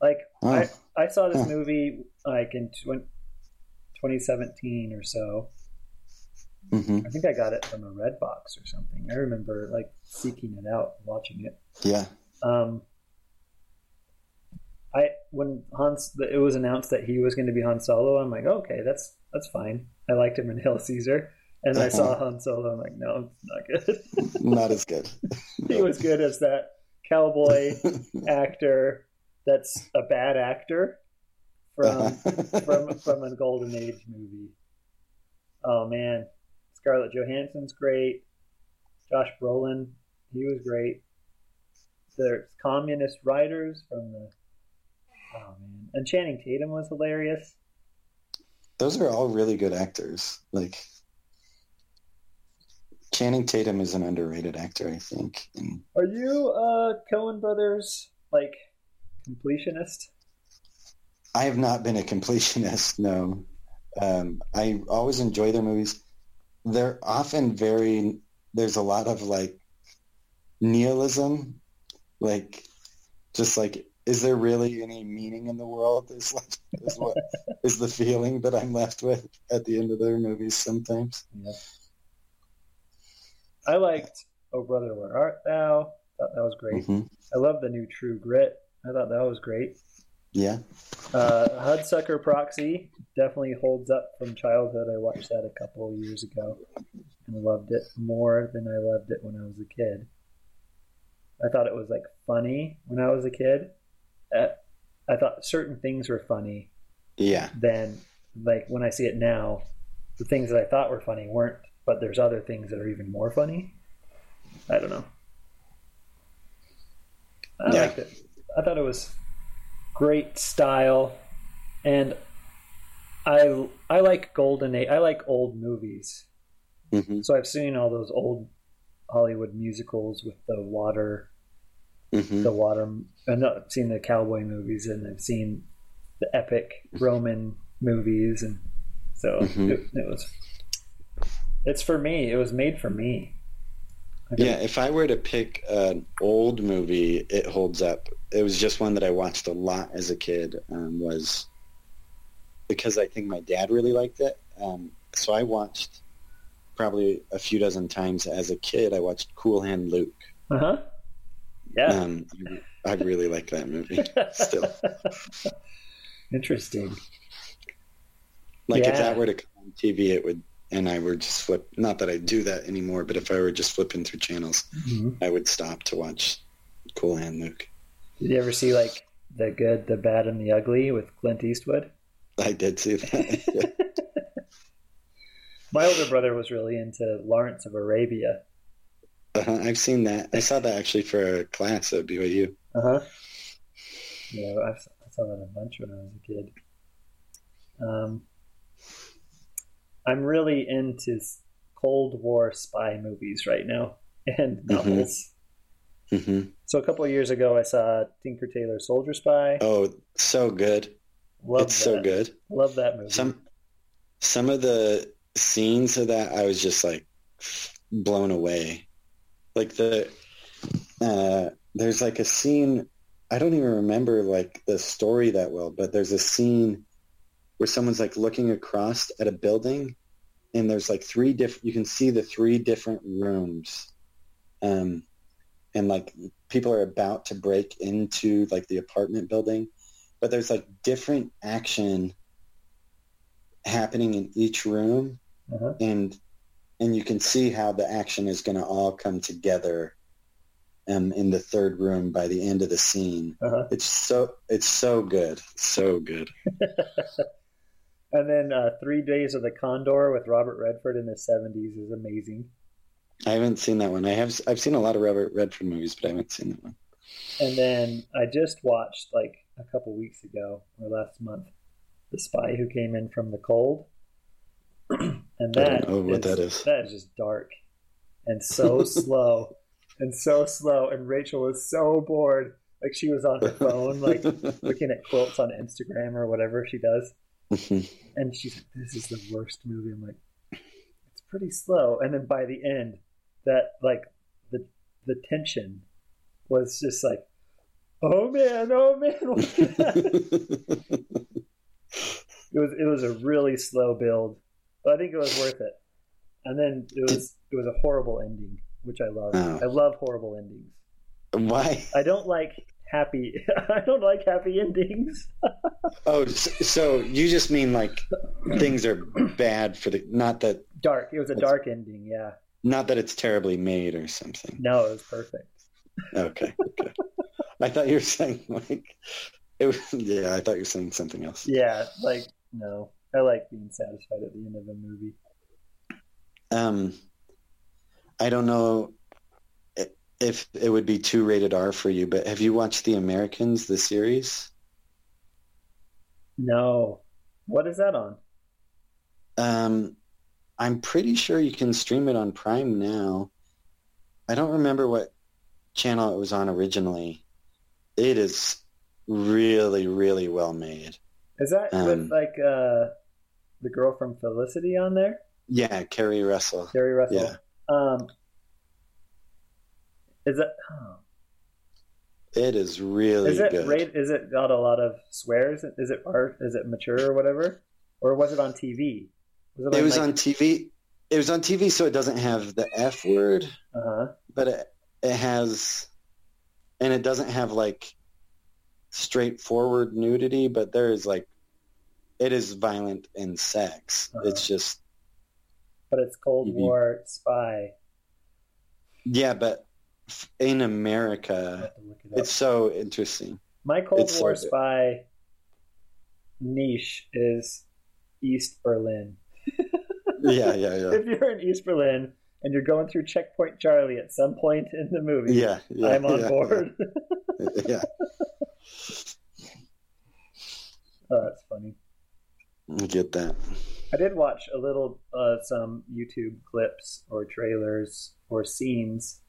Like Oh. I, I saw this movie like in 2017 or so. hmm I think I got it from a red box or something. I remember like seeking it out, watching it. Yeah. Um, I when Hans it was announced that he was going to be Han Solo, I'm like, okay, that's that's fine. I liked him in Hail Caesar, and then I saw Uh-huh. Han Solo. I'm like, no, it's not good. [LAUGHS] Not as good. [LAUGHS] he was good as that cowboy [LAUGHS] actor that's a bad actor from [LAUGHS] from from a golden age movie. Oh man, Scarlett Johansson's great. Josh Brolin, he was great. There's communist writers from the oh man, and Channing Tatum was hilarious. Those are all really good actors. Like Channing Tatum is an underrated actor, I think. And Are you a Coen Brothers like completionist? I have not been a completionist. No, um, I always enjoy their movies. They're often very. There's a lot of like nihilism, like just like, is there really any meaning in the world? [LAUGHS] Is like is what is the feeling that I'm left with at the end of their movies sometimes. Yeah. I liked Oh Brother Where Art Thou? Thought that was great. Mhm. I love the new True Grit. I thought that was great. Yeah, Uh, Hudsucker Proxy definitely holds up from childhood. I watched that a couple of years ago and loved it more than I loved it when I was a kid. I thought it was like funny when I was a kid. Uh, I thought certain things were funny. yeah, Then, like when I see it now, the things that I thought were funny weren't but there's other things that are even more funny. I don't know. I Yeah. liked it. I thought it was great style, and I I like golden age. I like old movies. Mm-hmm. So I've seen all those old Hollywood musicals with the water, Mm-hmm. the water. I've seen the cowboy movies, and I've seen the epic Roman movies, and so Mhm. it, it was. It's for me. It was made for me. Yeah, if I were to pick an old movie, it holds up. It was just one that I watched a lot as a kid. Um, was because I think my dad really liked it. Um, so I watched probably a few dozen times as a kid. I watched Cool Hand Luke. Uh huh. Yeah. Um, I really like that movie [LAUGHS] still. Interesting. Like if that were to come on TV, it would, and I were just flip. Not that I do that anymore, but if I were just flipping through channels, Mhm. I would stop to watch Cool Hand Luke. Did you ever see like the good, the bad, and the ugly with Clint Eastwood? I did see that. [LAUGHS] My older brother was really into Lawrence of Arabia. uh I've seen that. I saw that actually for a class at BYU. Uh huh. Yeah, I saw that a bunch when I was a kid. Um, I'm really into Cold War spy movies right now and novels. hmm So a couple of years ago, I saw Tinker Tailor Soldier Spy. Oh, so good. Love it's so that. good. Love that movie. Some some of the scenes of that, I was just like blown away. Like the uh, there's like a scene. I don't even remember like the story that well, but there's a scene where someone's like looking across at a building, and there's like three different. You can see the three different rooms, um, and like people are about to break into like the apartment building, but there's like different action happening in each room Uh-huh. and and you can see how the action is going to all come together um, in the third room by the end of the scene Uh-huh. it's so it's so good so good [LAUGHS] And then uh, Three Days of the Condor with Robert Redford in his 70s is amazing. i haven't seen that one i have i've seen a lot of robert redford movies but i haven't seen that one And then I just watched like a couple weeks ago or last month, The Spy Who Came In from the Cold. [CLEARS THROAT] and I that don't know what that is. That is just dark and so [LAUGHS] slow and so slow. And Rachel was so bored. Like she was on her phone, like [LAUGHS] looking at quilts on Instagram or whatever she does. Mm-hmm. And she's like, "This is the worst movie." I'm like, "It's pretty slow." And then by the end, that like the the tension was just like, "Oh man, oh man!" what's gonna happen?" it was it was a really slow build, but I think it was worth it. And then it was it was a horrible ending, which I love. Oh. I love horrible endings. why I don't like happy. [LAUGHS] I don't like happy endings. [LAUGHS] oh so, you just mean like things are bad for the not that Dark. It was a dark ending. Yeah. not that it's terribly made or something No, it was perfect. okay okay i thought you were saying like it was yeah i thought you were saying something else Yeah, like no, I like being satisfied at the end of a movie. Um, I don't know if it would be too rated R for you, but have you watched The Americans, the series? No, what is that on? Um, I'm pretty sure you can stream it on Prime now. I don't remember what channel it was on originally. It is really, really well made. Is that Um, with like uh, the girl from Felicity on there, Yeah, Keri Russell. Keri Russell? Yeah. Um, is it? oh, It is really is it good. rate? Is it got a lot of swears? Is it art? Is it mature or whatever? Or was it on TV? It was on TV. It was on TV, so it doesn't have the F word, Uh huh. but it it has, and it doesn't have like straightforward nudity, but there is like, it is violent in sex. Uh-huh. It's just But it's Cold. War spy. yeah, but in America, it's so interesting. My Cold It's War good. spy niche is East Berlin. [LAUGHS] Yeah, yeah, yeah. if you're in East Berlin and you're going through Checkpoint Charlie at some point in the movie, Yeah, yeah, I'm on yeah, board. yeah. [LAUGHS] oh, that's funny. I get that. I did watch a little, uh, some YouTube clips or trailers or scenes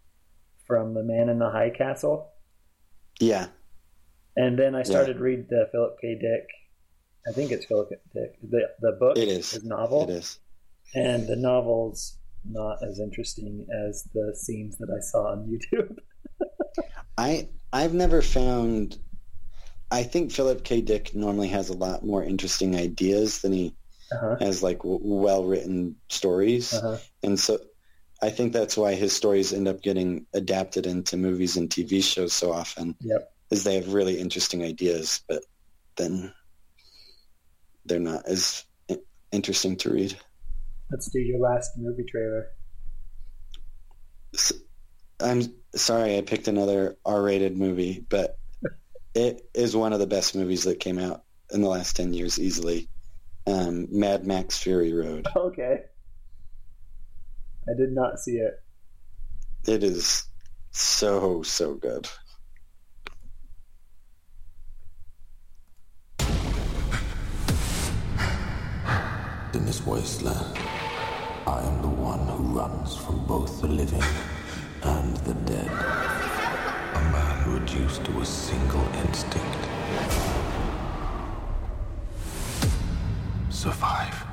from The Man in the High Castle, Yeah. and then I started read the Philip K. Dick. I think it's Philip K. Dick. The the book It is. his novel. It is. and the novel's not as interesting as the scenes that I saw on [LAUGHS] YouTube. I I've never found. I think Philip K. Dick normally has a lot more interesting ideas than he Uh-huh. has like w- well written stories, Uh-huh. and so I think that's why his stories end up getting adapted into movies and TV shows so often. Yep. Is they have really interesting ideas, but then they're not as interesting to read. Let's do your last movie trailer. I'm sorry I picked another R-rated movie, but [LAUGHS] it is one of the best movies that came out in the last 10 years easily. Um, Mad Max Fury Road. Okay. I did not see it. It is so, so good. In this wasteland, I am the one who runs from both the living and the dead. A man reduced to a single instinct. Survive.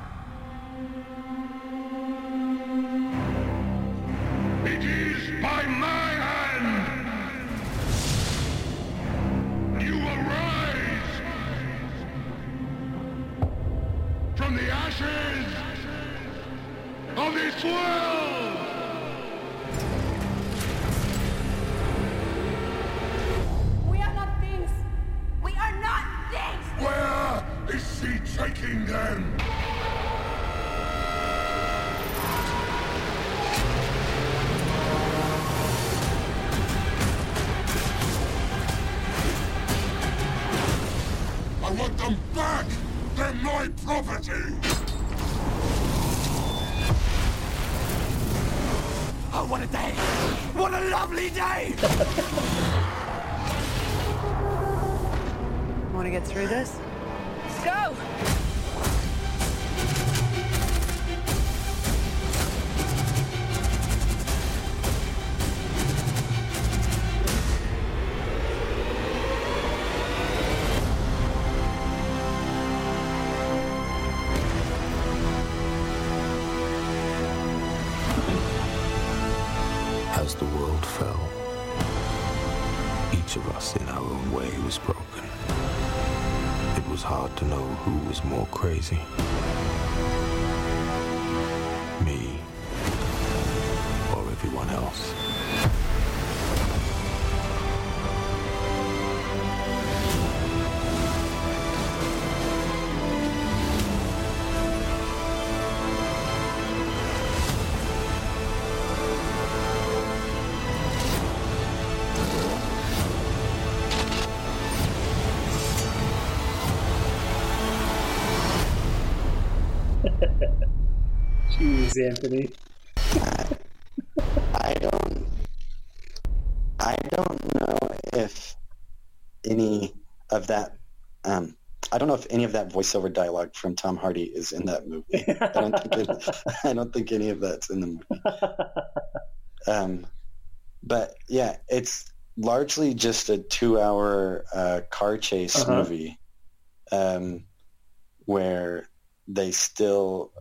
From the ashes of this world. We are not things. We are not things. Where is she taking them? I want them back! They're my property! Oh, what a day! What a lovely day! Want to get through this? Let's Go! As the world fell, each of us in our own way was broken. It was hard to know who was more crazy. Me Anthony. I don't. I don't know if any of that. Um, I don't know if any of that voiceover dialogue from Tom Hardy is in that movie. I don't think. It, I don't think any of that's in the movie. Um, but yeah, it's largely just a two-hour uh, car chase Uh-huh. movie, um, where they still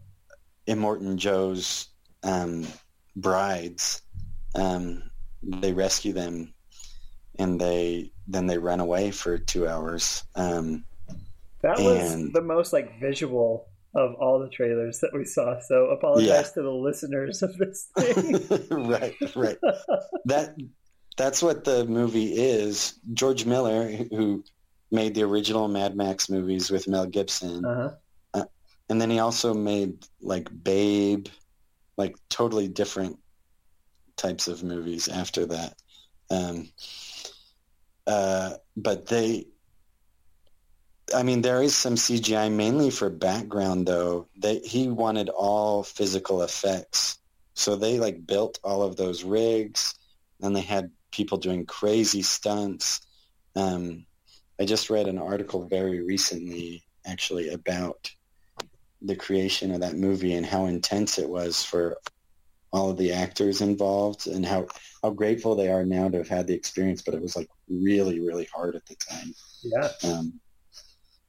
Immortan Joe's um, brides. Um, they rescue them, and they then they run away for two hours. Um, That was And- the most like visual of all the trailers that we saw. So apologize Yeah. to the listeners of this [LAUGHS] thing. right, right. that that's what the movie is. George Miller, who made the original Mad Max movies with Mel Gibson, Uh-huh. And then he also made like Babe, like totally different types of movies after that. Um, uh, but they I mean, there is some CGI mainly for background though. He wanted all physical effects, so they like built all of those rigs, and they had people doing crazy stunts. Um, I just read an article very recently, actually, about the creation of that movie and how intense it was for all of the actors involved and how, how grateful they are now to have had the experience. But it was like really, really hard at the time. Yeah.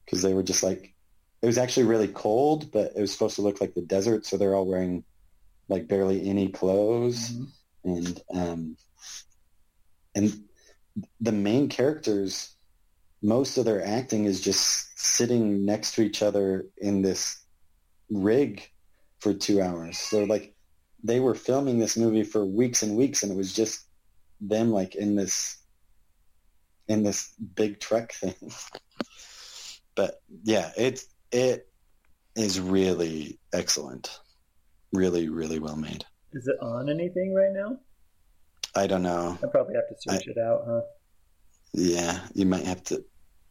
Because they were just like, it was actually really cold, but it was supposed to look like the desert. So they're all wearing like barely any clothes. And, um, and the main characters, most of their acting is just sitting next to each other in this rig for two hours. So like they were filming this movie for weeks and weeks and it was just them like in this in this big truck thing. [LAUGHS] but yeah, it it is really excellent. Really, really well made. Is it on anything right now? I don't know. I probably have to search it out, huh? Yeah, you might have to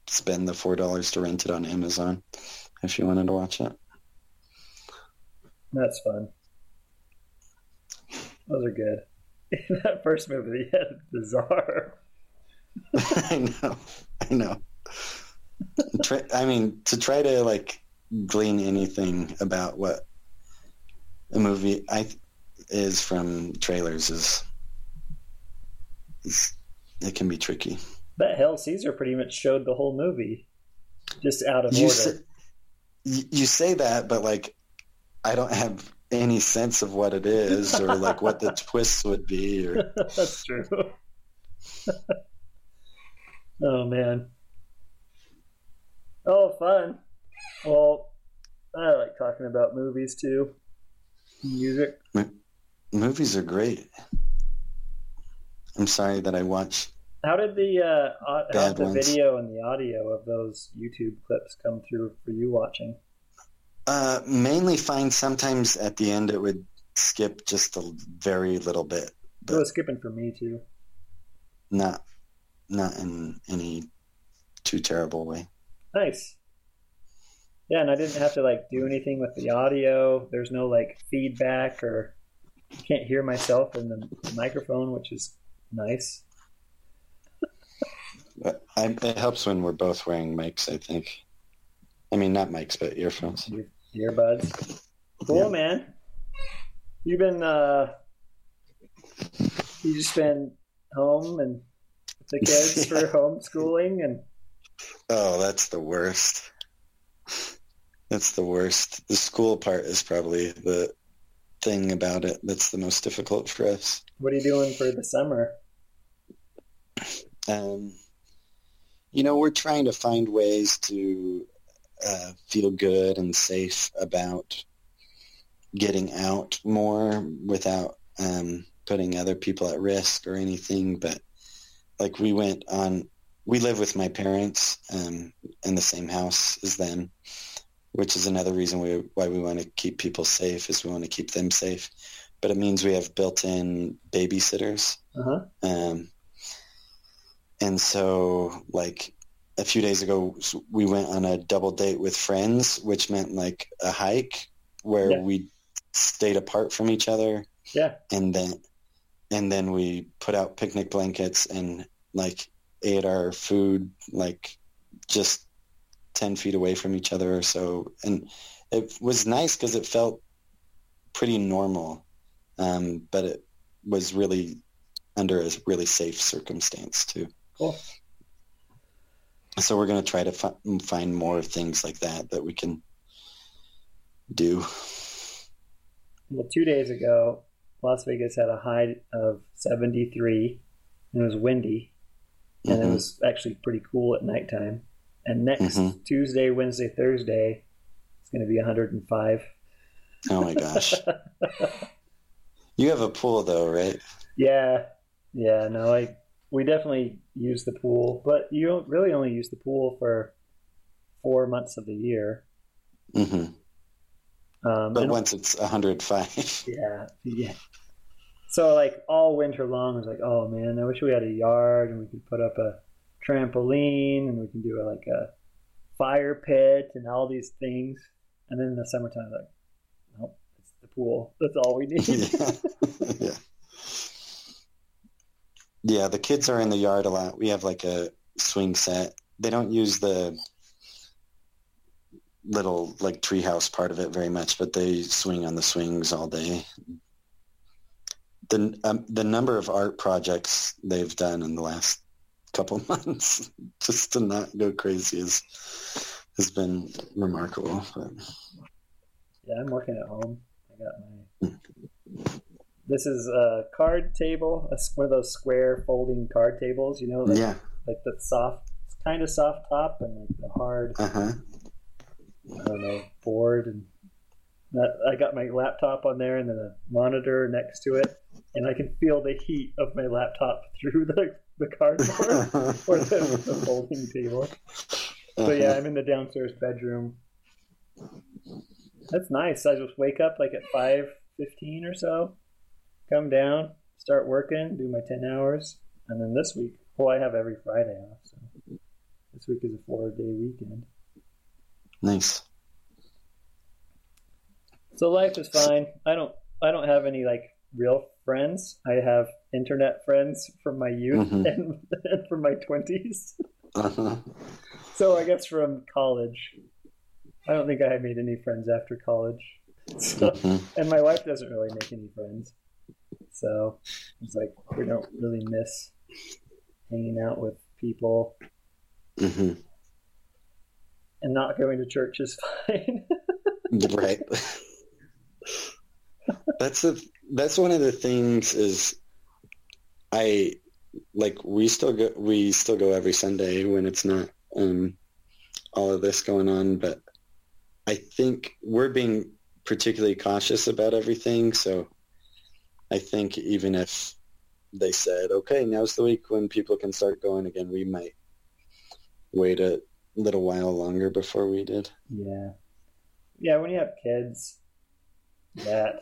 spend the four dollars to rent it on Amazon if you wanted to watch it. That's fun. Those are good. [LAUGHS] that first movie, [LAUGHS] yeah, bizarre. [LAUGHS] I know, I know. Try, I mean, to try to like glean anything about what a movie I is from trailers is, is it can be tricky. But Hail Caesar pretty much showed the whole movie, just out of You order. say, you say that, but like, I don't have any sense of what it is or like what the [LAUGHS] twists would be. Or [LAUGHS] That's true. [LAUGHS] oh man. Oh, fun. Well, I like talking about movies too. Music. Mo- movies are great. I'm sorry that I watch. How did the uh, how did the ones. video and the audio of those YouTube clips come through for you watching? Uh, mainly fine. sometimes at the end it would skip just a very little bit, It was skipping for me too. not not in any too terrible way. Nice. Yeah, and I didn't have to like do anything with the audio. There's no like feedback or can't hear myself in the microphone, which is nice. I, it helps when we're both wearing mics. I think. I mean, not mics, but earphones. Earbuds. Cool, man. You've been uh you just been home and the kids [LAUGHS] for homeschooling and Oh, that's the worst. That's the worst. The school part is probably the thing about it that's the most difficult for us. what are you doing for the summer? Um, you know, we're trying to find ways to uh, feel good and safe about getting out more without um, putting other people at risk or anything. But like we went on, we live with my parents um, in the same house as them, which is another reason we, why we want to keep people safe is we want to keep them safe. But it means we have built-in babysitters. Uh-huh. Um, and so, like a few days ago, we went on a double date with friends, which meant like a hike where Yeah. we stayed apart from each other, Yeah. and then and then we put out picnic blankets and like ate our food like just ten feet away from each other or so, and it was nice because it felt pretty normal, um, but it was really under a really safe circumstance too. Cool. So we're going to try to fi- find more things like that that we can do. Well, two days ago, Las Vegas had a high of 73, and it was windy, and it Mhm. was actually pretty cool at nighttime. And next Mhm. Tuesday, Wednesday, Thursday, it's going to be 105. Oh my gosh. [LAUGHS] you have a pool though, right? Yeah, yeah. No, I we definitely use the pool, but you don't really only use the pool for four months of the year. hmm Um, But once it's 105, [LAUGHS] Yeah, yeah. So like all winter long, I was like, oh man, I wish we had a yard and we could put up a trampoline and we can do a, like a fire pit and all these things. And then in the summertime, like, nope, it's the pool. That's all we need. [LAUGHS] yeah. [LAUGHS] Yeah, the kids are in the yard a lot. We have like a swing set. They don't use the little like treehouse part of it very much, but they swing on the swings all day. The um, the number of art projects they've done in the last couple [LAUGHS] months, just to not go crazy, is has been remarkable. But Yeah, I'm working at home. I got my. This is a card table, a, one of those square folding card tables. You know, like, Yeah. like the soft, kind of soft top and like the hard. uh huh. I don't know board and that, I got my laptop on there and then a monitor next to it, and I can feel the heat of my laptop [LAUGHS] through the the cardboard [LAUGHS] or the, the folding table. So yeah, I'm in the downstairs bedroom. That's nice. I just wake up like at five fifteen or so, come down, start working, do my ten hours, and then this week, well, I have every Friday off, so this week is a four day weekend. Nice. So life is fine. I don't I don't have any like real friends. I have internet friends from my youth Mhm. [LAUGHS] and, and from my twenties. Uh-huh. So I guess from college. I don't think I made any friends after college. So, Mhm. and my wife doesn't really make any friends. So it's like we don't really miss hanging out with people hmm and not going to church is [LAUGHS] fine. right. that's the that's one of the things is I like we still go we still go every Sunday when it's not um all of this going on, but I think we're being particularly cautious about everything, so I think even if they said, okay, now's the week when people can start going again, we might wait a little while longer before we did. Yeah. Yeah, when you have kids, that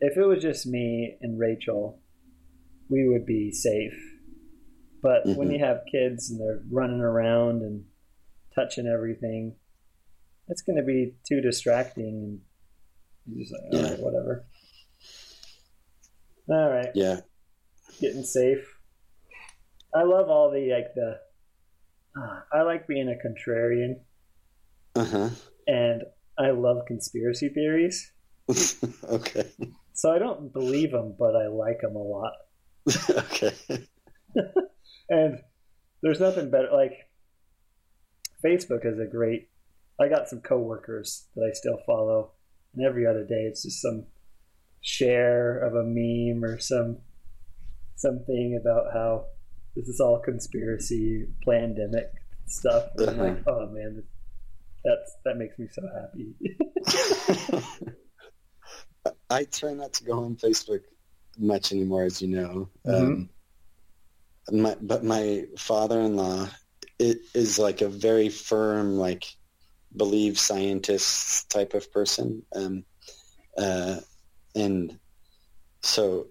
if it was just me and Rachel, we would be safe. But when Mhm. you have kids and they're running around and touching everything, it's going to be too distracting. And you're just like, right, whatever. All right, Yeah. getting safe. I love all the like the. ah, I like being a contrarian Uh-huh. and I love conspiracy theories. [LAUGHS] okay. So I don't believe them, but I like them a lot. [LAUGHS] okay. [LAUGHS] And there's nothing better. Like Facebook is a great. I got some coworkers that I still follow, and every other day it's just some share of a meme or some something about how this is all conspiracy pandemic stuff. And I'm like, oh man, that's that makes me so happy. [LAUGHS] I try not to go on Facebook much anymore, as you know. Mhm. Um, my, but my father-in-law it is like a very firm, like believe scientists type of person, um, uh, and so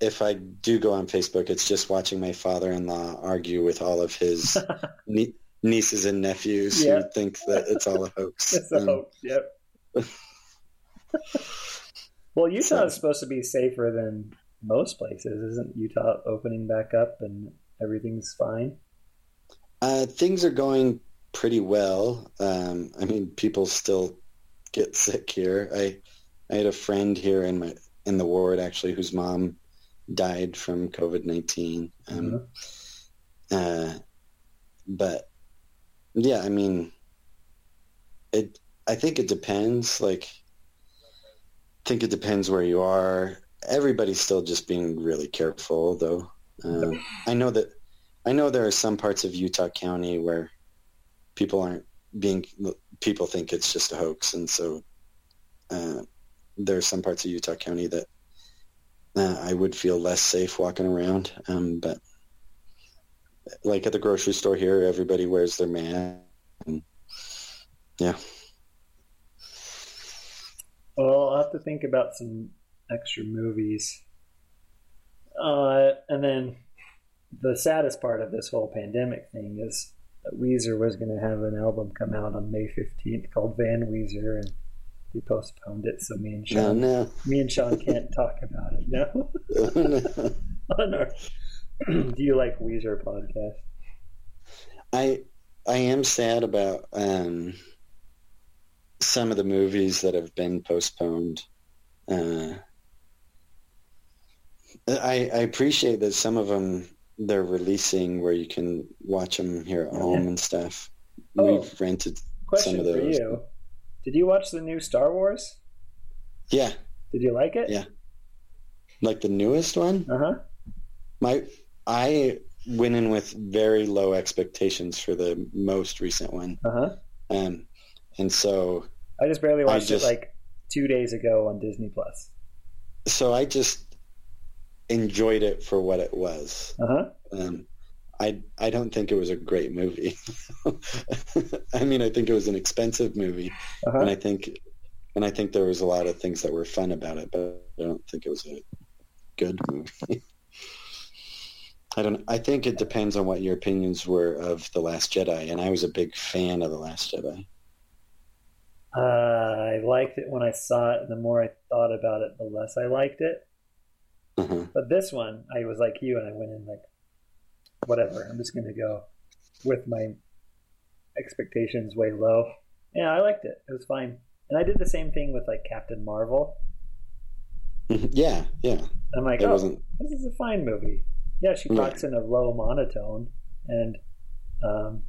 if I do go on Facebook, it's just watching my father-in-law argue with all of his [LAUGHS] nie- nieces and nephews Yeah. who think that it's all a hoax. [LAUGHS] it's a Um, hoax. Yep. well, Utah is supposed to be safer than most places, isn't Utah opening back up and everything's fine? Uh, things are going pretty well. Um, I mean, people still get sick here. I I had a friend here in my in the ward actually whose mom died from COVID nineteen. Um, uh, but yeah, I mean, it. I think it depends. Like, I think it depends where you are. Everybody's still just being really careful, though. Um, I know that. I know there are some parts of Utah County where people aren't being. People think it's just a hoax, and so uh, there are some parts of Utah County that uh, I would feel less safe walking around. Um, but like at the grocery store here, everybody wears their mask. And, yeah. Well, I'll have to think about some extra movies. Uh, and then the saddest part of this whole pandemic thing is that Weezer was going to have an album come out on May 15th called Van Weezer, and they postponed it. So me and Sean, no. me and Sean can't [LAUGHS] talk about it. No. no. [LAUGHS] On our [CLEARS THROAT] Do you like Weezer podcast? I I am sad about um, some of the movies that have been postponed. Uh, I, I appreciate that some of them they're releasing where you can watch them here at home and stuff. Oh, We've rented some of for those. Did you watch the new Star Wars? Yeah, Did you like it? yeah. Like the newest one. Uh huh. My I went in with very low expectations for the most recent one. Uh huh. Um, and so I just barely watched just- it like two days ago on Disney Plus. so I just enjoyed it for what it was. Uh huh. Um, I I don't think it was a great movie. [LAUGHS] I mean, I think it was an expensive movie, Uh-huh. and I think and I think there was a lot of things that were fun about it, but I don't think it was a good movie. [LAUGHS] I don't. I think it depends on what your opinions were of the Last Jedi, and I was a big fan of the Last Jedi. Uh, I liked it when I saw it, and the more I thought about it, the less I liked it. Uh-huh. But this one, I was like you, and I went in like, whatever. I'm just gonna go with my expectations way low. Yeah, I liked it. It was fine, and I did the same thing with like Captain Marvel. yeah, yeah. I'm like, It oh, wasn't- this is a fine movie. Yeah, she talks in a low monotone, and um,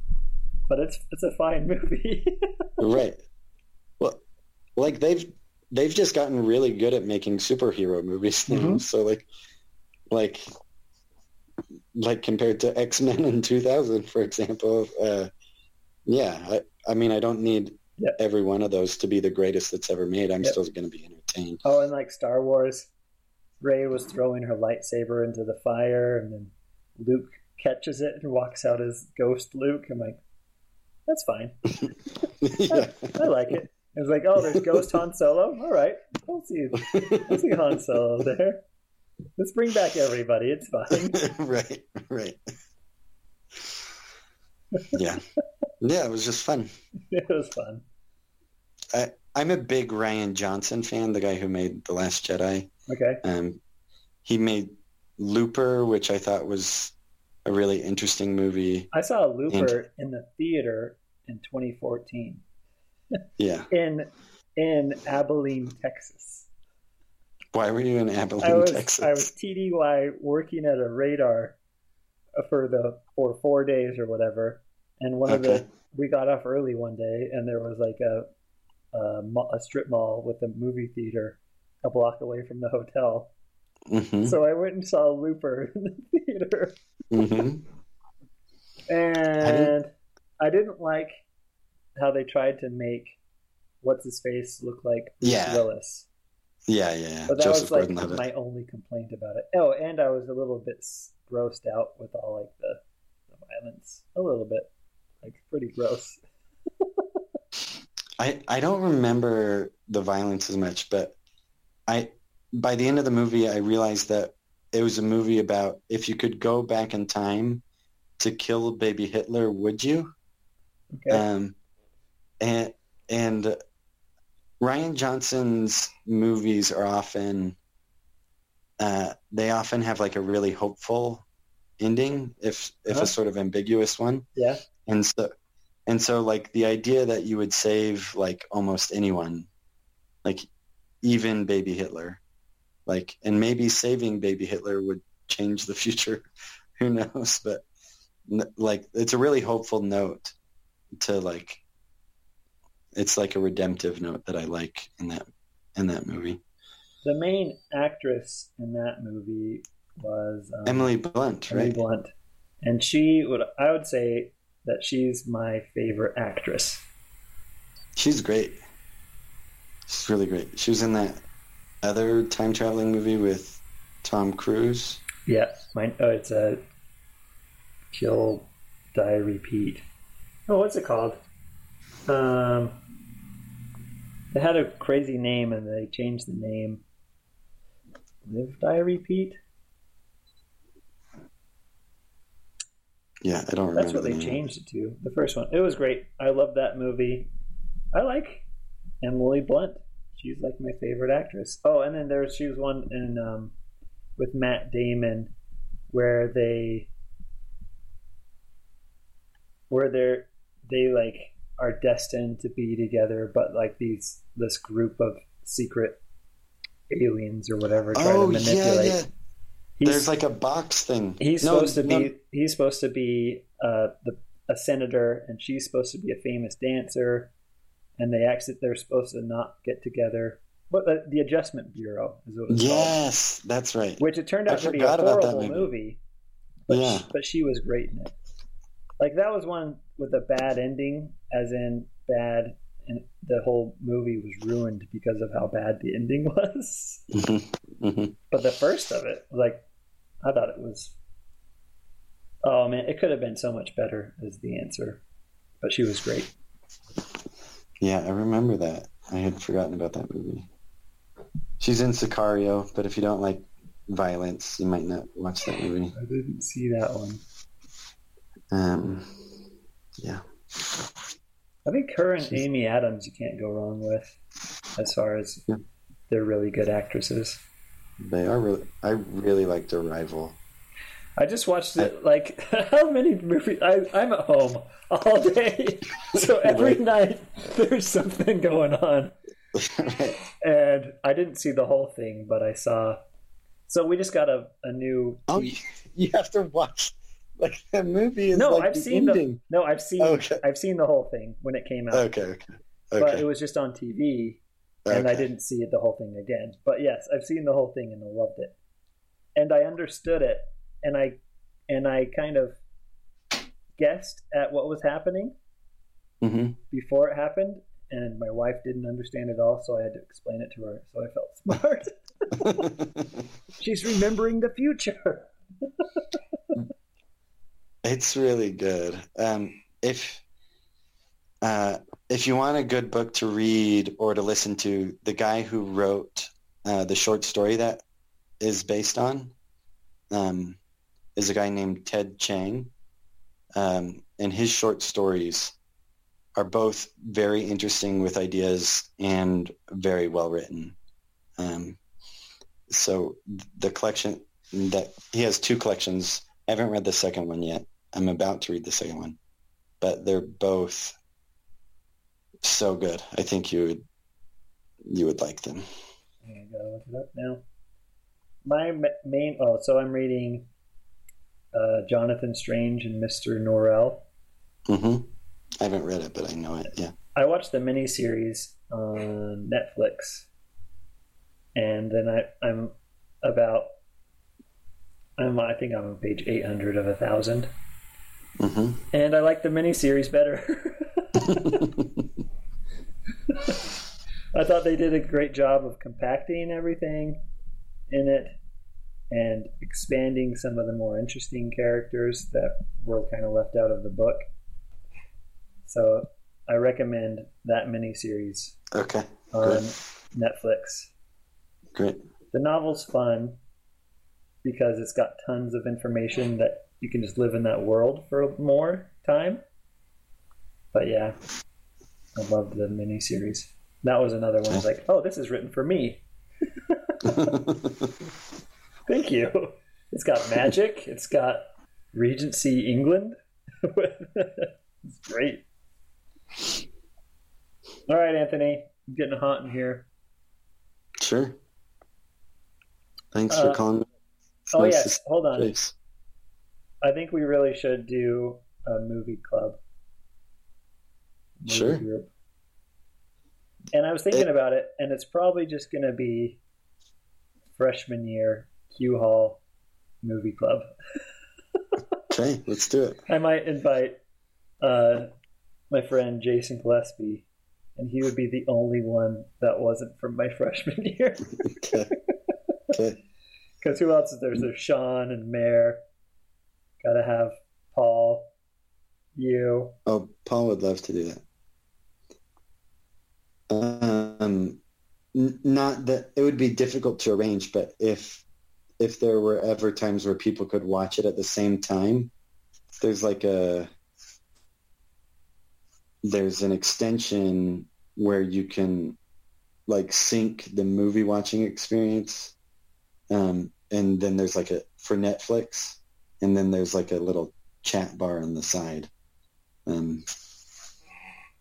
but it's it's a fine [LAUGHS] movie. right. Well, like they've they've just gotten really good at making superhero movies. Mhm. So like, like, like compared to X Men in two thousand, for example. Uh, yeah, I, I mean, I don't need every one of those to be the greatest that's ever made. I'm Yep. still going to be entertained. Oh, and like Star Wars, Rey was throwing her lightsaber into the fire, and then Luke catches it and walks out as Ghost Luke. I'm like, that's fine. [LAUGHS] [LAUGHS] yeah. I like it. It was like, oh, there's Ghost Han Solo. All right, I'll see. I'll see Han Solo there. Let's bring back everybody. It's fine. [LAUGHS] right, right. Yeah, yeah. It was just fun. [LAUGHS] it was fun. I, I'm a big Rian Johnson fan, the guy who made The Last Jedi. Okay. Um, he made Looper, which I thought was a really interesting movie. I saw Looper in the theater in 2014 Yeah. [LAUGHS] in in Abilene, Texas. Why were you in Abilene, I was Texas? I was TDY working at a radar for the for four days or whatever, and one of the we got off early one day, and there was like a a, a strip mall with a movie theater a block away from the hotel. hmm So I went and saw Looper [LAUGHS] in the theater, hmm and I didn't like how they tried to make what's his face look like Bruce Yeah. Willis. Yeah, yeah, yeah. But that Joseph was like my only complaint about it. Oh, and I was a little bit grossed out with all like the, the violence. A little bit, like pretty gross. [LAUGHS] I I don't remember the violence as much, but I by the end of the movie I realized that it was a movie about if you could go back in time to kill baby Hitler, would you? Okay. Um, and and Rian Johnson's movies are often uh, they often have like a really hopeful ending, if if Uh-huh. a sort of ambiguous one. Yeah. And so and so like the idea that you would save like almost anyone, like even baby Hitler, like and maybe saving baby Hitler would change the [LAUGHS] future. Who knows? But like it's a really hopeful note to like it's like a redemptive note that I like in that in that movie. The main actress in that movie was um, Emily Blunt, Emily right? Blunt, and she would I would say that she's my favorite actress. She's great. She's really great. She was in that other time traveling movie with Tom Cruise. Yeah, mine. Oh, it's a kill, die, repeat. Oh, what's it called? Um, they had a crazy name and they changed the name. Live, die, repeat. Yeah, I don't remember. That's what they name. changed it to. The first one. It was great. I love that movie. I like Emily Blunt. She's like my favorite actress. Oh, and then there's she was one in um, with Matt Damon where they where they're they like are destined to be together, but like these this group of secret aliens or whatever try Oh to yeah, manipulate. yeah. He's- There's like a box thing. He's No, supposed to no, be. He's supposed to be uh, the a senator, and she's supposed to be a famous dancer. And they actually they're supposed to not get together. But the, the Adjustment Bureau is what it's called. Yes, that's right. Which it turned I out to be a forgot about that horrible movie. movie. But Yeah. she, but she was great in it. Like that was one with a bad ending, as in bad, and the whole movie was ruined because of how bad the ending [LAUGHS] was. Mhm. But the first of it, like, I thought it was. Oh man, it could have been so much better. Is the answer, but she was great. Yeah, I remember that. I had forgotten about that movie. She's in Sicario, but if you don't like violence, you might not watch that movie. I didn't see that one. Um, yeah. I think her and Amy Adams you can't go wrong with, as far as they're really good actresses. They are really. I really liked Arrival. I just watched it. Like [LAUGHS] how many movies? I, I'm at home all day, [LAUGHS] so every night there's something going on. [LAUGHS] and I didn't see the whole thing, but I saw. So we just got a, a new. Oh, you have to watch. Like [LAUGHS] that movie is no, like I've the seen ending. the. No, I've seen. Okay. I've seen the whole thing when it came out. Okay, okay, But it was just on TV, and I didn't see the whole thing again. But yes, I've seen the whole thing and I loved it, and I understood it, and I and I kind of guessed at what was happening Mhm. before it happened, and my wife didn't understand it all, so I had to explain it to her. So I felt smart. [LAUGHS] [LAUGHS] She's remembering the future. It's really good. Um, if uh, if you want a good book to read or to listen to, the guy who wrote uh, the short story that is based on um, is a guy named Ted Chiang, um, and his short stories are both very interesting with ideas and very well written. Um, so the collection that he has two collections. I haven't read the second one yet. I'm about to read the second one, but they're both so good. I think you would you would like them. I gotta look it up now. My main oh, so I'm reading uh, Jonathan Strange and Mr. Norrell. Mm-hmm. I haven't read it, but I know it. Yeah. I watched the miniseries on Netflix, and then I, I'm about I'm I think I'm on page 800 of a thousand, hmm and I like the miniseries better. [LAUGHS] I thought they did a great job of compacting everything in it and expanding some of the more interesting characters that were kind of left out of the book. So I recommend that miniseries Okay. on Great. Netflix. Great. The novel's fun because it's got tons of information that you can just live in that world for more time. But yeah, I loved the miniseries. That was another one. I was like, oh, this is written for me. [LAUGHS] Thank you. It's got magic. It's got Regency England. [LAUGHS] it's great. All right, Anthony. I'm getting hot in here. Sure. Thanks for Uh, calling. It's oh nice yes, hold on. face. I think we really should do a movie club. Movie Sure. Group. And I was thinking about it, and it's probably just going to be freshman year Q Hall movie club. [LAUGHS] Okay, let's do it. I might invite uh, my friend Jason Gillespie, and he would be the only one that wasn't from my [LAUGHS] freshman year. Okay. Okay. [LAUGHS] Because who else is there? There's Sean and Mare. Got to have Paul, you. Oh, Paul would love to do that. Um, n- not that it would be difficult to arrange, but if if there were ever times where people could watch it at the same time, there's like a there's an extension where you can like sync the movie watching experience um, and then there's like a for netflix and then there's like a little chat bar on the side. Um,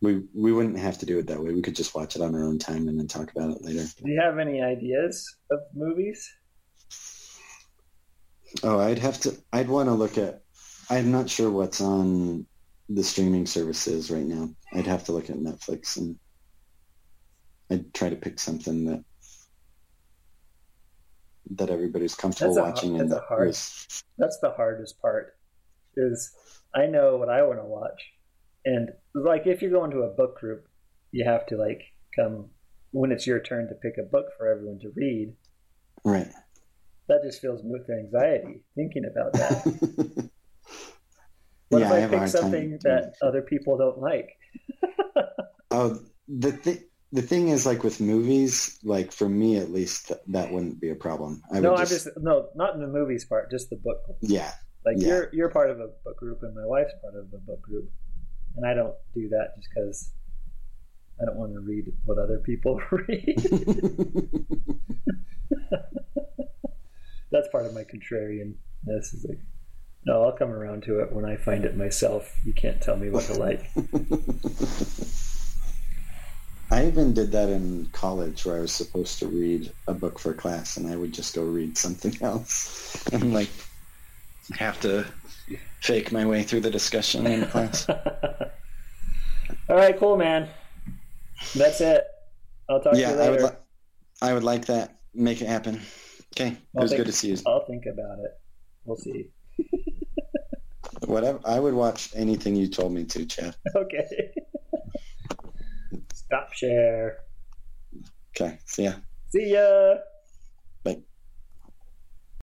we we wouldn't have to do it that way. We could just watch it on our own time and then talk about it later. Do you have any ideas of movies? oh i'd have to i'd want to look at i'm not sure what's on the streaming services right now. I'd have to look at netflix and i'd try to pick something that that everybody's comfortable That's a- watching that's and a hard- was That's the hardest part. Is I know what I want to watch, and like if you're going to a book group, you have to like come when it's your turn to pick a book for everyone to read. right That just fills me with anxiety thinking about that. [LAUGHS] What Yeah, if I I, pick something that other people don't like? [LAUGHS] Oh, the thi- the thing is, like with movies, like for me at least, that wouldn't be a problem. I no, I'm just, just no, not in the movies part, just the book. yeah, Like yeah. you're you're part of a book group, and my wife's part of a book group, and I don't do that just because I don't want to read what other people [LAUGHS] read. [LAUGHS] That's part of my contrarianness. Is like, no, I'll come around to it when I find it myself. You can't tell me what to like. [LAUGHS] I even did that in college where I was supposed to read a book for class, and I would just go read something [LAUGHS] else, and like have to fake my way through the discussion in class. [LAUGHS] All right, cool, man. That's it. I'll talk yeah, to you I later. would. Li- I would like that. Make it happen. Okay, it I'll was think- good to see you. I'll think about it. We'll see. [LAUGHS] Whatever. I would watch anything you told me to, Chad. Okay. Stop share. Okay. See ya. See ya.